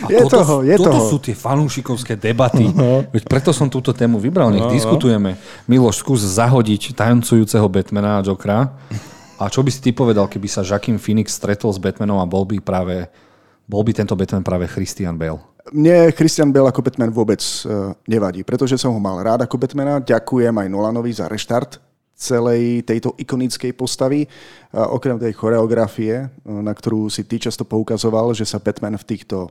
Speaker 1: A je toto, toho, je toto toho. sú tie fanúšikovské debaty. No. Veď preto som túto tému vybral, nech no, no. diskutujeme. Miloš, skús zahodiť tancujúceho Batmana a Jokera. A čo by si ty povedal, keby sa Joaquin Phoenix stretol s Batmanom a bol by práve bol by tento Batman práve Christian Bale?
Speaker 3: Mne Christian Bale ako Batman vôbec uh, nevadí, pretože som ho mal rád ako Batmana. Ďakujem aj Nolanovi za reštart celej tejto ikonickej postavy. Uh, okrem tej choreografie, uh, na ktorú si ty často poukazoval, že sa Batman v týchto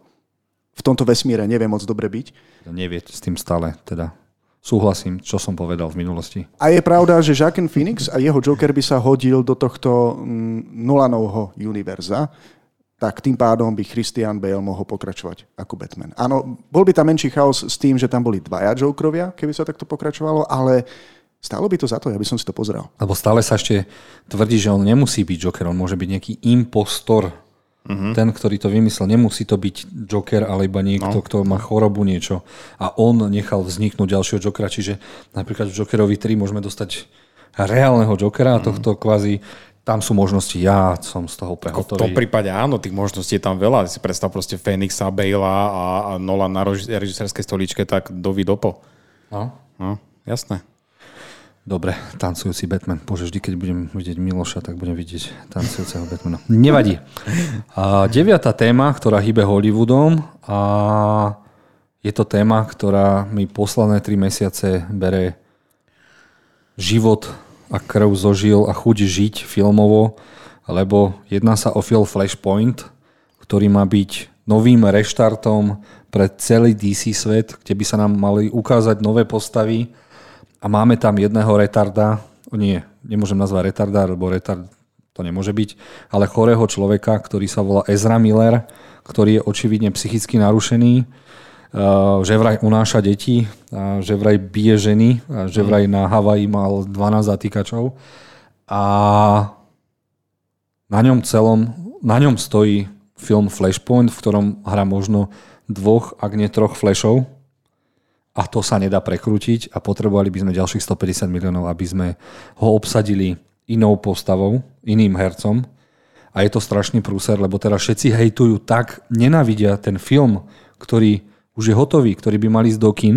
Speaker 3: v tomto vesmíre nevie moc dobre byť.
Speaker 1: Nevie s tým stále, teda súhlasím, čo som povedal v minulosti.
Speaker 3: A je pravda, že Joaquin Phoenix a jeho Joker by sa hodil do tohto mm, Nolanovho univerza, tak tým pádom by Christian Bale mohol pokračovať ako Batman. Áno, bol by tam menší chaos s tým, že tam boli dvaja Jokerovia, keby sa takto pokračovalo, ale Stálo by to za to, ja by som si to pozrel.
Speaker 1: Lebo stále sa ešte tvrdí, že on nemusí byť Joker, on môže byť nejaký impostor Uh-huh. Ten, ktorý to vymyslel, nemusí to byť Joker, ale iba niekto, no. kto má chorobu niečo. A on nechal vzniknúť ďalšieho Jokera, čiže napríklad v Jokerovi 3 môžeme dostať reálneho Jokera a uh-huh. tohto kvázi tam sú možnosti, ja som z toho prehotový.
Speaker 2: V tom prípade áno, tých možností je tam veľa. Si predstav proste Phoenixa, Bale'a a, a Nolan na režisérskej stoličke, tak dovi dopo. No. no. jasné.
Speaker 1: Dobre, tancujúci Batman. Bože, vždy, keď budem vidieť Miloša, tak budem vidieť tancujúceho Batmana. Nevadí. A deviatá téma, ktorá hýbe Hollywoodom a je to téma, ktorá mi posledné tri mesiace bere život a krv zožil a chuť žiť filmovo, lebo jedná sa o film Flashpoint, ktorý má byť novým reštartom pre celý DC svet, kde by sa nám mali ukázať nové postavy, a máme tam jedného retarda, nie, nemôžem nazvať retarda, lebo retard to nemôže byť, ale chorého človeka, ktorý sa volá Ezra Miller, ktorý je očividne psychicky narušený, že vraj unáša deti, že vraj bije ženy, že mhm. vraj na Havaji mal 12 zatýkačov a na ňom celom, na ňom stojí film Flashpoint, v ktorom hrá možno dvoch, ak nie troch flashov, a to sa nedá prekrútiť a potrebovali by sme ďalších 150 miliónov, aby sme ho obsadili inou postavou, iným hercom. A je to strašný prúser, lebo teraz všetci hejtujú tak, nenávidia ten film, ktorý už je hotový, ktorý by mali ísť do kin,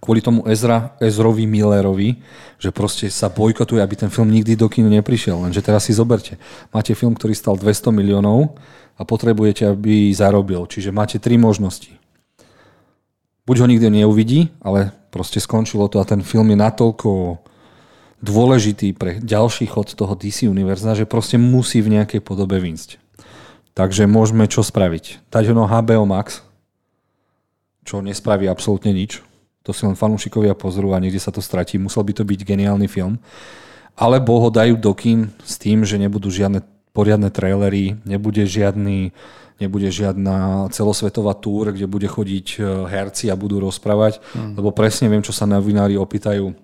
Speaker 1: kvôli tomu Ezra, Ezrovi Millerovi, že proste sa bojkotuje, aby ten film nikdy do kinu neprišiel. Lenže teraz si zoberte. Máte film, ktorý stal 200 miliónov a potrebujete, aby zarobil. Čiže máte tri možnosti buď ho nikdy neuvidí, ale proste skončilo to a ten film je natoľko dôležitý pre ďalší chod toho DC univerza, že proste musí v nejakej podobe výjsť. Takže môžeme čo spraviť? Dať ho na HBO Max, čo nespraví absolútne nič. To si len fanúšikovia pozrú a niekde sa to stratí. Musel by to byť geniálny film. Alebo ho dajú do kín s tým, že nebudú žiadne poriadne trailery, nebude žiadny nebude žiadna celosvetová túr, kde bude chodiť e, herci a budú rozprávať, mm. lebo presne viem, čo sa novinári opýtajú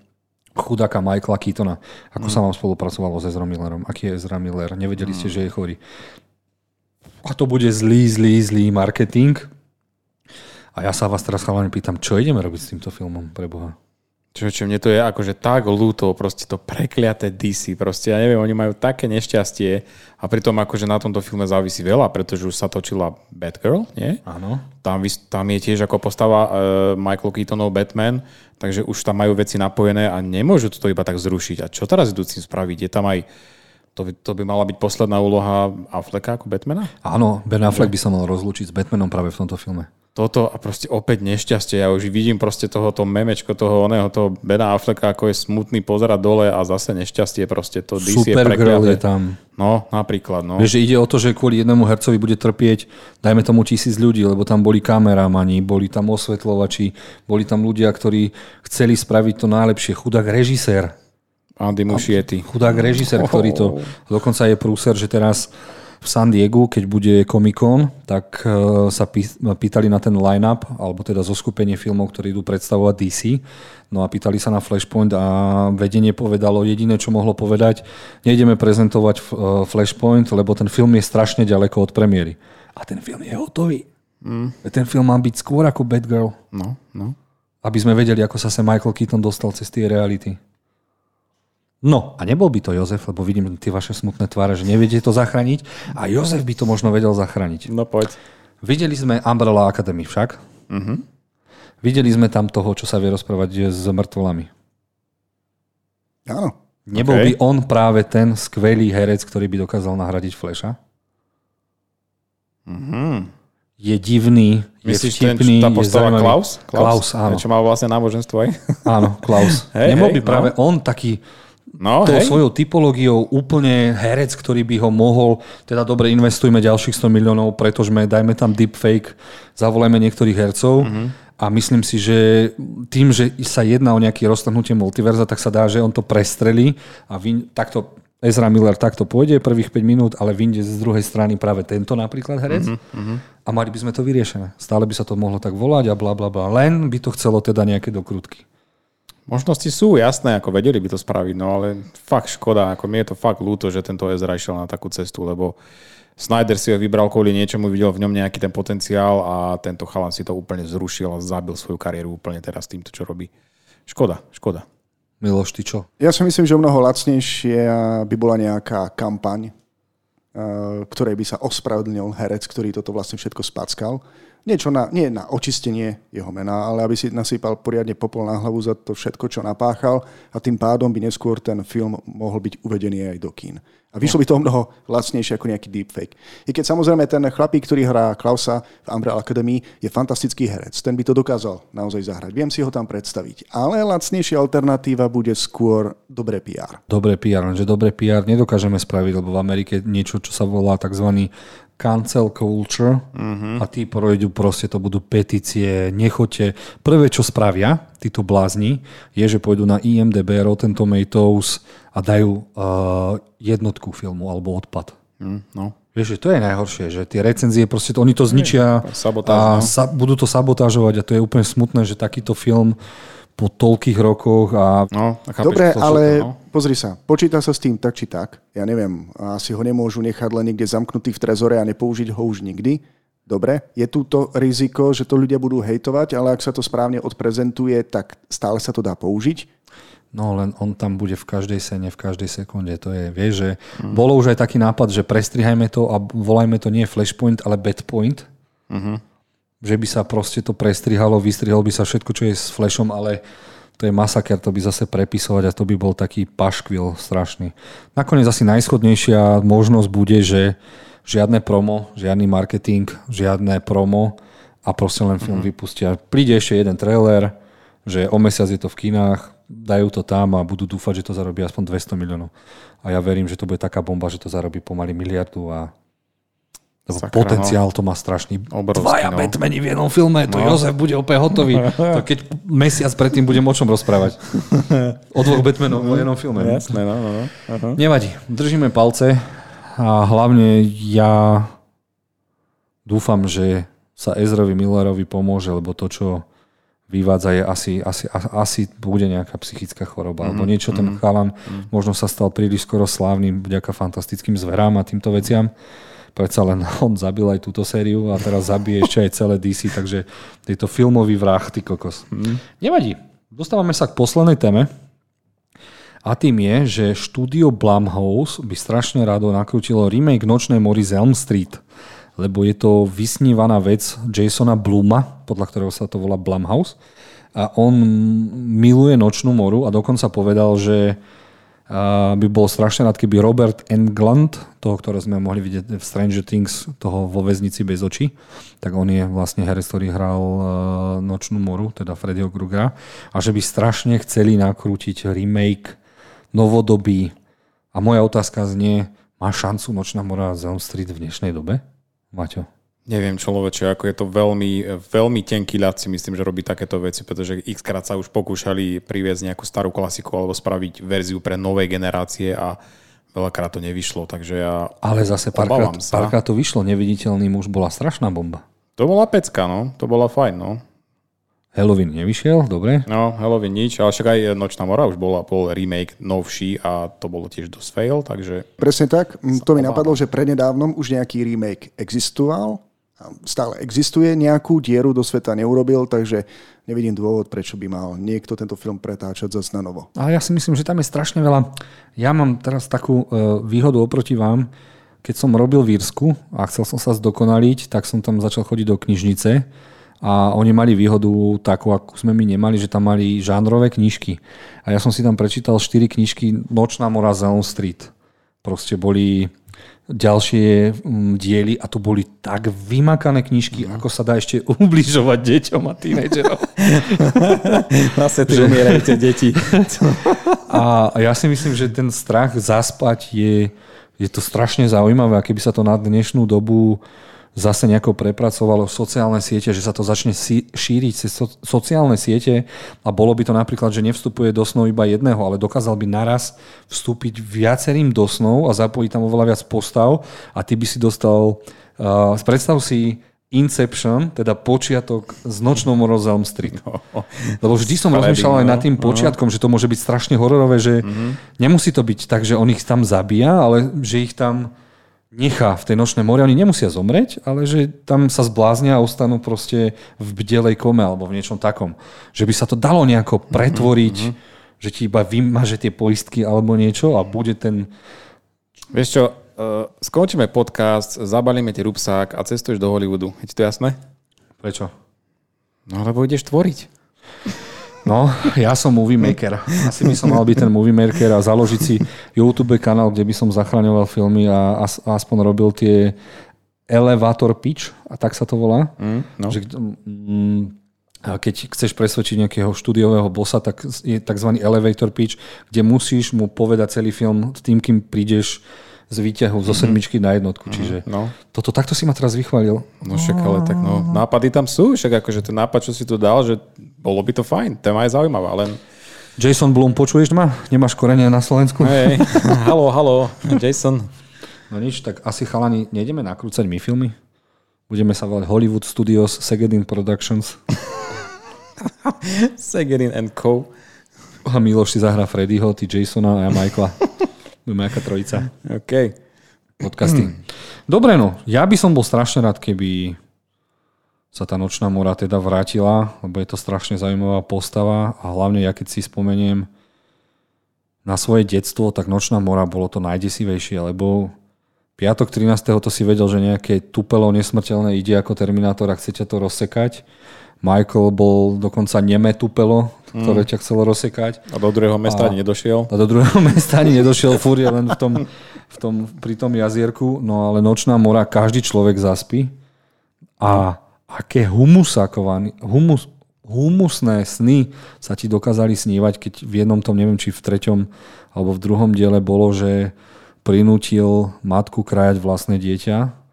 Speaker 1: chudáka Michaela Keatona. Ako mm. sa vám spolupracovalo s Ezra Millerom? Aký je Ezra Miller? Nevedeli mm. ste, že je chorý. A to bude zlý, zlý, zlý marketing. A ja sa vás teraz chalani pýtam, čo ideme robiť s týmto filmom, pre Boha?
Speaker 2: Čo, čo mne to je akože tak ľúto, proste to prekliaté DC, proste ja neviem, oni majú také nešťastie a pritom akože na tomto filme závisí veľa, pretože už sa točila Batgirl, nie?
Speaker 1: Áno.
Speaker 2: Tam, tam je tiež ako postava uh, Michael Keatonov Batman, takže už tam majú veci napojené a nemôžu to iba tak zrušiť. A čo teraz idú s tým spraviť? Je tam aj to by, to by mala byť posledná úloha Afflecka ako Batmana?
Speaker 1: Áno, Ben Affleck by sa mal rozlúčiť s Batmanom práve v tomto filme
Speaker 2: toto a proste opäť nešťastie. Ja už vidím proste tohoto memečko, toho oného, toho Bena Afflecka, ako je smutný pozerať dole a zase nešťastie proste to DC
Speaker 1: Super je Girl je tam.
Speaker 2: No, napríklad. No.
Speaker 1: Vieš, že ide o to, že kvôli jednému hercovi bude trpieť, dajme tomu tisíc ľudí, lebo tam boli kameramani, boli tam osvetľovači, boli tam ľudia, ktorí chceli spraviť to najlepšie. Chudák režisér.
Speaker 2: Andy Muschietti.
Speaker 1: Chudák režisér, ktorý to... Dokonca je prúser, že teraz v San Diego, keď bude Comic Con, tak uh, sa pý, pýtali na ten line-up, alebo teda zoskupenie filmov, ktoré idú predstavovať DC. No a pýtali sa na Flashpoint a vedenie povedalo jediné, čo mohlo povedať, nejdeme prezentovať uh, Flashpoint, lebo ten film je strašne ďaleko od premiéry. A ten film je hotový. Mm. Ten film má byť skôr ako Batgirl.
Speaker 2: No, no.
Speaker 1: Aby sme vedeli, ako sa sa Michael Keaton dostal cez tie reality. No, a nebol by to Jozef, lebo vidím tie vaše smutné tváre, že neviete to zachrániť. A Jozef by to možno vedel zachrániť.
Speaker 2: No poď.
Speaker 1: Videli sme Umbrella Academy však.
Speaker 2: Uh-huh.
Speaker 1: Videli sme tam toho, čo sa vie rozprávať s mŕtvolami.
Speaker 3: Áno.
Speaker 1: Nebol
Speaker 2: OK.
Speaker 1: by on práve ten skvelý herec, ktorý by dokázal nahradiť Flasha?
Speaker 2: Uh-huh.
Speaker 1: Je divný,
Speaker 2: Myslíš,
Speaker 1: je
Speaker 2: ten,
Speaker 1: vtipný,
Speaker 2: tá
Speaker 1: je
Speaker 2: postava
Speaker 1: zaujímavý.
Speaker 2: Klaus?
Speaker 1: Klaus, áno.
Speaker 2: Čo mal vlastne náboženstvo aj?
Speaker 1: Áno, Klaus. [LAUGHS]
Speaker 2: Hej,
Speaker 1: Nebol
Speaker 2: hej,
Speaker 1: by
Speaker 2: no.
Speaker 1: práve on taký
Speaker 2: No,
Speaker 1: tou
Speaker 2: hej.
Speaker 1: svojou typológiou úplne herec, ktorý by ho mohol, teda dobre, investujme ďalších 100 miliónov, pretože dajme tam deepfake, zavolajme niektorých hercov
Speaker 2: Mhm.
Speaker 1: a myslím si, že tým, že sa jedná o nejaké roztrhnutie multiverza, tak sa dá, že on to prestrelí a vy, takto Ezra Miller takto pôjde prvých 5 minút, ale vyjde z druhej strany práve tento napríklad herec
Speaker 2: Mhm,
Speaker 1: a mali by sme to vyriešené. Stále by sa to mohlo tak volať a bla bla bla. Len by to chcelo teda nejaké dokrutky.
Speaker 2: Možnosti sú, jasné, ako vedeli by to spraviť, no ale fakt škoda, ako mi je to fakt ľúto, že tento Ezra išiel na takú cestu, lebo Snyder si ho vybral kvôli niečomu, videl v ňom nejaký ten potenciál a tento chalan si to úplne zrušil a zabil svoju kariéru úplne teraz týmto, čo robí. Škoda, škoda.
Speaker 1: Miloš, ty čo?
Speaker 3: Ja si myslím, že o mnoho lacnejšie by bola nejaká kampaň, eh, ktorej by sa ospravedlnil herec, ktorý toto vlastne všetko spackal. Niečo na, nie na očistenie jeho mena, ale aby si nasypal poriadne popol na hlavu za to všetko, čo napáchal a tým pádom by neskôr ten film mohol byť uvedený aj do kín. A vyšlo by to mnoho lacnejšie ako nejaký deepfake. I keď samozrejme ten chlapík, ktorý hrá Klausa v Umbrella Academy, je fantastický herec. Ten by to dokázal naozaj zahrať. Viem si ho tam predstaviť. Ale lacnejšia alternatíva bude skôr dobré PR.
Speaker 1: Dobré PR, lenže dobré PR nedokážeme spraviť, lebo v Amerike niečo, čo sa volá tzv. cancel culture uh-huh. a tí projdu proste, to budú petície, nechote. Prvé, čo spravia títo blázni, je, že pôjdu na IMDB, Rotten Tomatoes a dajú uh, jednotku filmu alebo odpad.
Speaker 2: Hm, no.
Speaker 1: Vieš, že to je najhoršie, že tie recenzie proste, to, oni to zničia
Speaker 2: sabotáž,
Speaker 1: a
Speaker 2: no.
Speaker 1: sa, budú to sabotážovať a to je úplne smutné, že takýto film po toľkých rokoch a
Speaker 2: No, a chápeš,
Speaker 3: Dobre,
Speaker 2: to,
Speaker 3: ale
Speaker 2: no.
Speaker 3: pozri sa, počíta sa s tým tak či tak. Ja neviem, asi ho nemôžu nechať len niekde zamknutý v trezore a nepoužiť ho už nikdy. Dobre, je tu to riziko, že to ľudia budú hejtovať, ale ak sa to správne odprezentuje, tak stále sa to dá použiť.
Speaker 1: No len on tam bude v každej sene, v každej sekunde. To je, vieš, že mm. bolo už aj taký nápad, že prestrihajme to a volajme to nie flashpoint, ale badpoint.
Speaker 2: Mhm.
Speaker 1: Že by sa proste to prestrihalo, vystrihalo by sa všetko, čo je s flashom, ale to je masaker, to by zase prepisovať a to by bol taký paškvil strašný. Nakoniec asi najschodnejšia možnosť bude, že žiadne promo, žiadny marketing, žiadne promo a proste len film mm. vypustia. Príde ešte jeden trailer, že o mesiac je to v kinách, dajú to tam a budú dúfať, že to zarobí aspoň 200 miliónov. A ja verím, že to bude taká bomba, že to zarobí pomaly miliardu a lebo
Speaker 2: Sakra,
Speaker 1: potenciál to má strašný.
Speaker 2: Obrovský,
Speaker 1: Dvaja
Speaker 2: no.
Speaker 1: Batmani v jednom filme, to no. Jozef bude opäť hotový. To keď mesiac predtým budem o čom rozprávať. O dvoch Batmanov v [LAUGHS] jednom filme.
Speaker 2: Jasné, no, no, no. Aha.
Speaker 1: Nevadí, držíme palce a hlavne ja dúfam, že sa Ezrovi Millerovi pomôže, lebo to, čo vyvádza, je asi, asi, asi bude nejaká psychická choroba, alebo niečo ten chalan možno sa stal príliš skoro slávnym vďaka fantastickým zverám a týmto veciam. Predsa len on zabil aj túto sériu a teraz zabije ešte aj celé DC, takže je to filmový vrah, ty kokos. Nevadí. Dostávame sa k poslednej téme. A tým je, že štúdio Blumhouse by strašne rado nakrútilo remake Nočnej mory z Elm Street, lebo je to vysnívaná vec Jasona Bluma, podľa ktorého sa to volá Blumhouse. A on miluje Nočnú moru a dokonca povedal, že by bol strašne rád, keby Robert Englund, toho, ktorého sme mohli vidieť v Stranger Things, toho vo väznici bez očí, tak on je vlastne herec, ktorý hral uh, Nočnú moru, teda Freddyho Krugera, a že by strašne chceli nakrútiť remake novodobý. A moja otázka znie, má šancu Nočná mora z Elm Street v dnešnej dobe? Maťo?
Speaker 2: Neviem, človeče, ako je to veľmi, veľmi tenký ľad si myslím, že robí takéto veci, pretože x krát sa už pokúšali priviesť nejakú starú klasiku alebo spraviť verziu pre nové generácie a veľakrát to nevyšlo, takže ja
Speaker 1: Ale zase párkrát, párkrát to vyšlo. Neviditeľný muž bola strašná bomba.
Speaker 2: To bola pecka, no. To bola fajn, no.
Speaker 1: Halloween nevyšiel, dobre.
Speaker 2: No, Halloween nič, ale však aj Nočná mora už bola, bol remake novší a to bolo tiež dosť fail, takže
Speaker 3: Presne tak. To mi napadlo, že prednedávnom už nejaký remake existoval. a Stále existuje, nejakú dieru do sveta neurobil, takže nevidím dôvod, prečo by mal niekto tento film pretáčať zase na novo.
Speaker 1: Ale ja si myslím, že tam je strašne veľa. Ja mám teraz takú e, výhodu oproti vám. Keď som robil v Írsku a chcel som sa zdokonaliť, tak som tam začal chodiť do knižnice a oni mali výhodu takú, akú sme my nemali, že tam mali žánrové knižky. A ja som si tam prečítal 4 knižky Nočná mora Elm Street. Proste boli ďalšie mm, diely a to boli tak vymakané knižky, ako sa dá ešte [LAUGHS] ubližovať deťom a tínedžerom. [LAUGHS]
Speaker 2: Zase ty umierajte deti. [LAUGHS]
Speaker 1: A ja si myslím, že ten strach zaspať je, je to strašne zaujímavé a keby sa to na dnešnú dobu zase nejako prepracovalo sociálne siete, že sa to začne si- šíriť cez so- sociálne siete a bolo by to napríklad, že nevstupuje do snov iba jedného, ale dokázal by naraz vstúpiť viacerým do snov a zapojiť tam oveľa viac postav a ty by si dostal, uh, predstav si Inception, teda počiatok s nočnou morou z Elm Street. Lebo vždy som rozmýšľal aj
Speaker 2: no.
Speaker 1: nad tým počiatkom, že to môže byť strašne hororové, že nemusí to byť tak, že on ich tam zabíja, ale že ich tam nechá v tej nočnej mori. Oni nemusia zomrieť, ale že tam sa zbláznia a ostanú proste v bdelej kome alebo v niečom takom. Že by sa to dalo nejako pretvoriť, že ti iba vymaže tie poistky alebo niečo a bude ten...
Speaker 2: Vieš čo, uh, skončíme podcast, zabalíme ti rúbsák a cestuješ do Hollywoodu. Je ti to jasné?
Speaker 1: Prečo?
Speaker 2: No lebo ideš tvoriť.
Speaker 1: No, ja som movie maker. Asi by som mal byť ten movie maker a založiť si YouTube kanál, kde by som zachraňoval filmy a, as- a aspoň robil tie elevator pitch, a tak sa to volá.
Speaker 2: Mm, no.
Speaker 1: Že, mm, a keď chceš presvedčiť nejakého štúdiového bossa, tak je tzv. elevator pitch, kde musíš mu povedať celý film tým, kým prídeš z výťahu zo sedmičky na jednotku. Čiže
Speaker 2: no.
Speaker 1: toto takto si ma teraz vychválil.
Speaker 2: No však ale tak no, nápady tam sú, však akože ten nápad, čo si tu dal, že bolo by to fajn, téma je zaujímavá, len
Speaker 1: Jason Blum, počuješ ma? Nemáš korene na Slovensku?
Speaker 2: hej, [LAUGHS] halo, halo, Jason.
Speaker 1: No nič, tak asi chalani, nejdeme nakrúcať my filmy? Budeme sa volať Hollywood Studios Segedin Productions [LAUGHS]
Speaker 2: Segerin and Co.
Speaker 1: a Miloš si zahrá Freddyho, ty Jasona a ja Michaela. [LAUGHS] Budeme aká trojica.
Speaker 2: OK.
Speaker 1: Podcasty. Dobre no, ja by som bol strašne rád, keby sa tá nočná mora teda vrátila, lebo je to strašne zaujímavá postava a hlavne ja keď si spomeniem na svoje detstvo, tak nočná mora bolo to najdesivejšie, lebo piatok 13. to si vedel, že nejaké tupelo nesmrteľné ide ako Terminátor a chce ťa to rozsekať. Michael bol dokonca nemé tupelo, ktoré ťa chcelo rozsekať.
Speaker 2: A do druhého mesta ani nedošiel.
Speaker 1: A do druhého [LAUGHS] mesta ani nedošiel, fúr je len v tom, v tom, pri tom jazierku. No ale nočná mora, každý človek zaspí. A aké humusákované, humus, humusné sny sa ti dokázali snívať, keď v jednom tom, neviem, či v treťom alebo v druhom diele bolo, že prinútil matku krajať vlastné dieťa.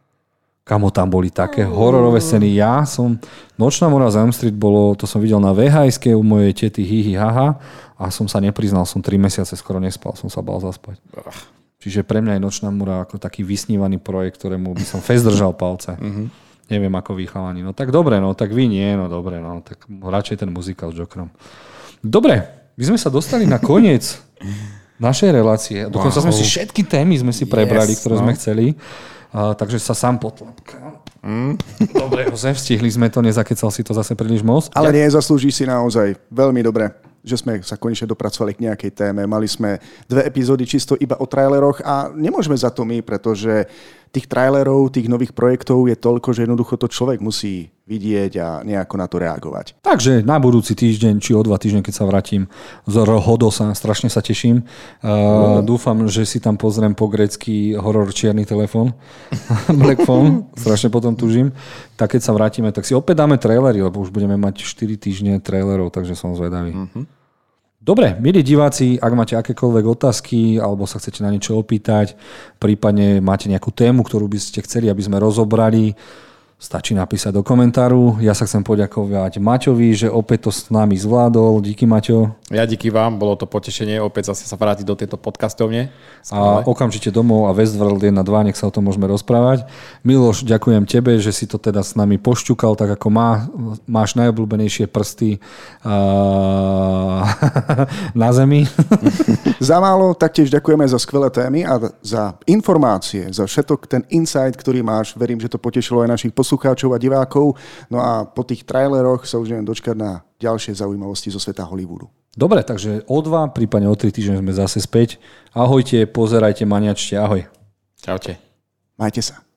Speaker 1: Kamo tam boli také hororové scény. Ja som... Nočná mora z Elm Street bolo, to som videl na vhs u mojej tety hihi haha a som sa nepriznal, som 3 mesiace skoro nespal, som sa bal zaspať. Čiže pre mňa je Nočná mora ako taký vysnívaný projekt, ktorému by som fest držal palce. Neviem ako vy chalani. No tak dobre, no tak vy nie, no dobre, no tak radšej ten muzikál s Jokerom. Dobre, my sme sa dostali na koniec [LAUGHS] našej relácie. Dokonca
Speaker 2: Wow.
Speaker 1: sme si všetky témy sme si prebrali,
Speaker 2: Yes,
Speaker 1: ktoré
Speaker 2: no.
Speaker 1: sme chceli. Takže sa sám potlapkám. Dobre, Jozef, stihli sme to, nezakecal si to zase príliš moc.
Speaker 3: Ale nie, zaslúži si naozaj veľmi dobre, že sme sa konečne dopracovali k nejakej téme. Mali sme dve epizódy čisto iba o traileroch a nemôžeme za to my, pretože tých trailerov, tých nových projektov je toľko, že jednoducho to človek musí vidieť a nejako na to reagovať.
Speaker 1: Takže na budúci týždeň, či o dva týždne, keď sa vrátim z Rohodosa, strašne sa teším. Uh, dúfam, že si tam pozriem po grecký horor Čierny telefón, [LAUGHS] Black Phone, strašne potom tužím. Tak keď sa vrátime, tak si opäť dáme trailery, lebo už budeme mať 4 týždne trailerov, takže som zvedavý. Dobre, milí diváci, ak máte akékoľvek otázky alebo sa chcete na niečo opýtať, prípadne máte nejakú tému, ktorú by ste chceli, aby sme rozobrali, Stačí napísať do komentáru. Ja sa chcem poďakovať Maťovi, že opäť to s nami zvládol. Díky Maťo.
Speaker 2: Ja díky vám, bolo to potešenie opäť zase sa vrátiť do tejto podcastovne.
Speaker 1: A okamžite domov a Westworld 1 2, nech sa o tom môžeme rozprávať. Miloš, ďakujem tebe, že si to teda s nami pošťukal, tak ako má, máš najobľúbenejšie prsty uh, [LAUGHS] na zemi. [LAUGHS]
Speaker 3: za málo taktiež ďakujeme za skvelé témy a za informácie, za všetok ten insight, ktorý máš. Verím, že to potešilo aj našich poslucháčov poslucháčov a divákov. No a po tých traileroch sa už neviem dočkať na ďalšie zaujímavosti zo sveta Hollywoodu.
Speaker 1: Dobre, takže o dva, prípadne o tri týždne sme zase späť. Ahojte, pozerajte, maniačte, ahoj.
Speaker 2: Čaute.
Speaker 3: Majte sa.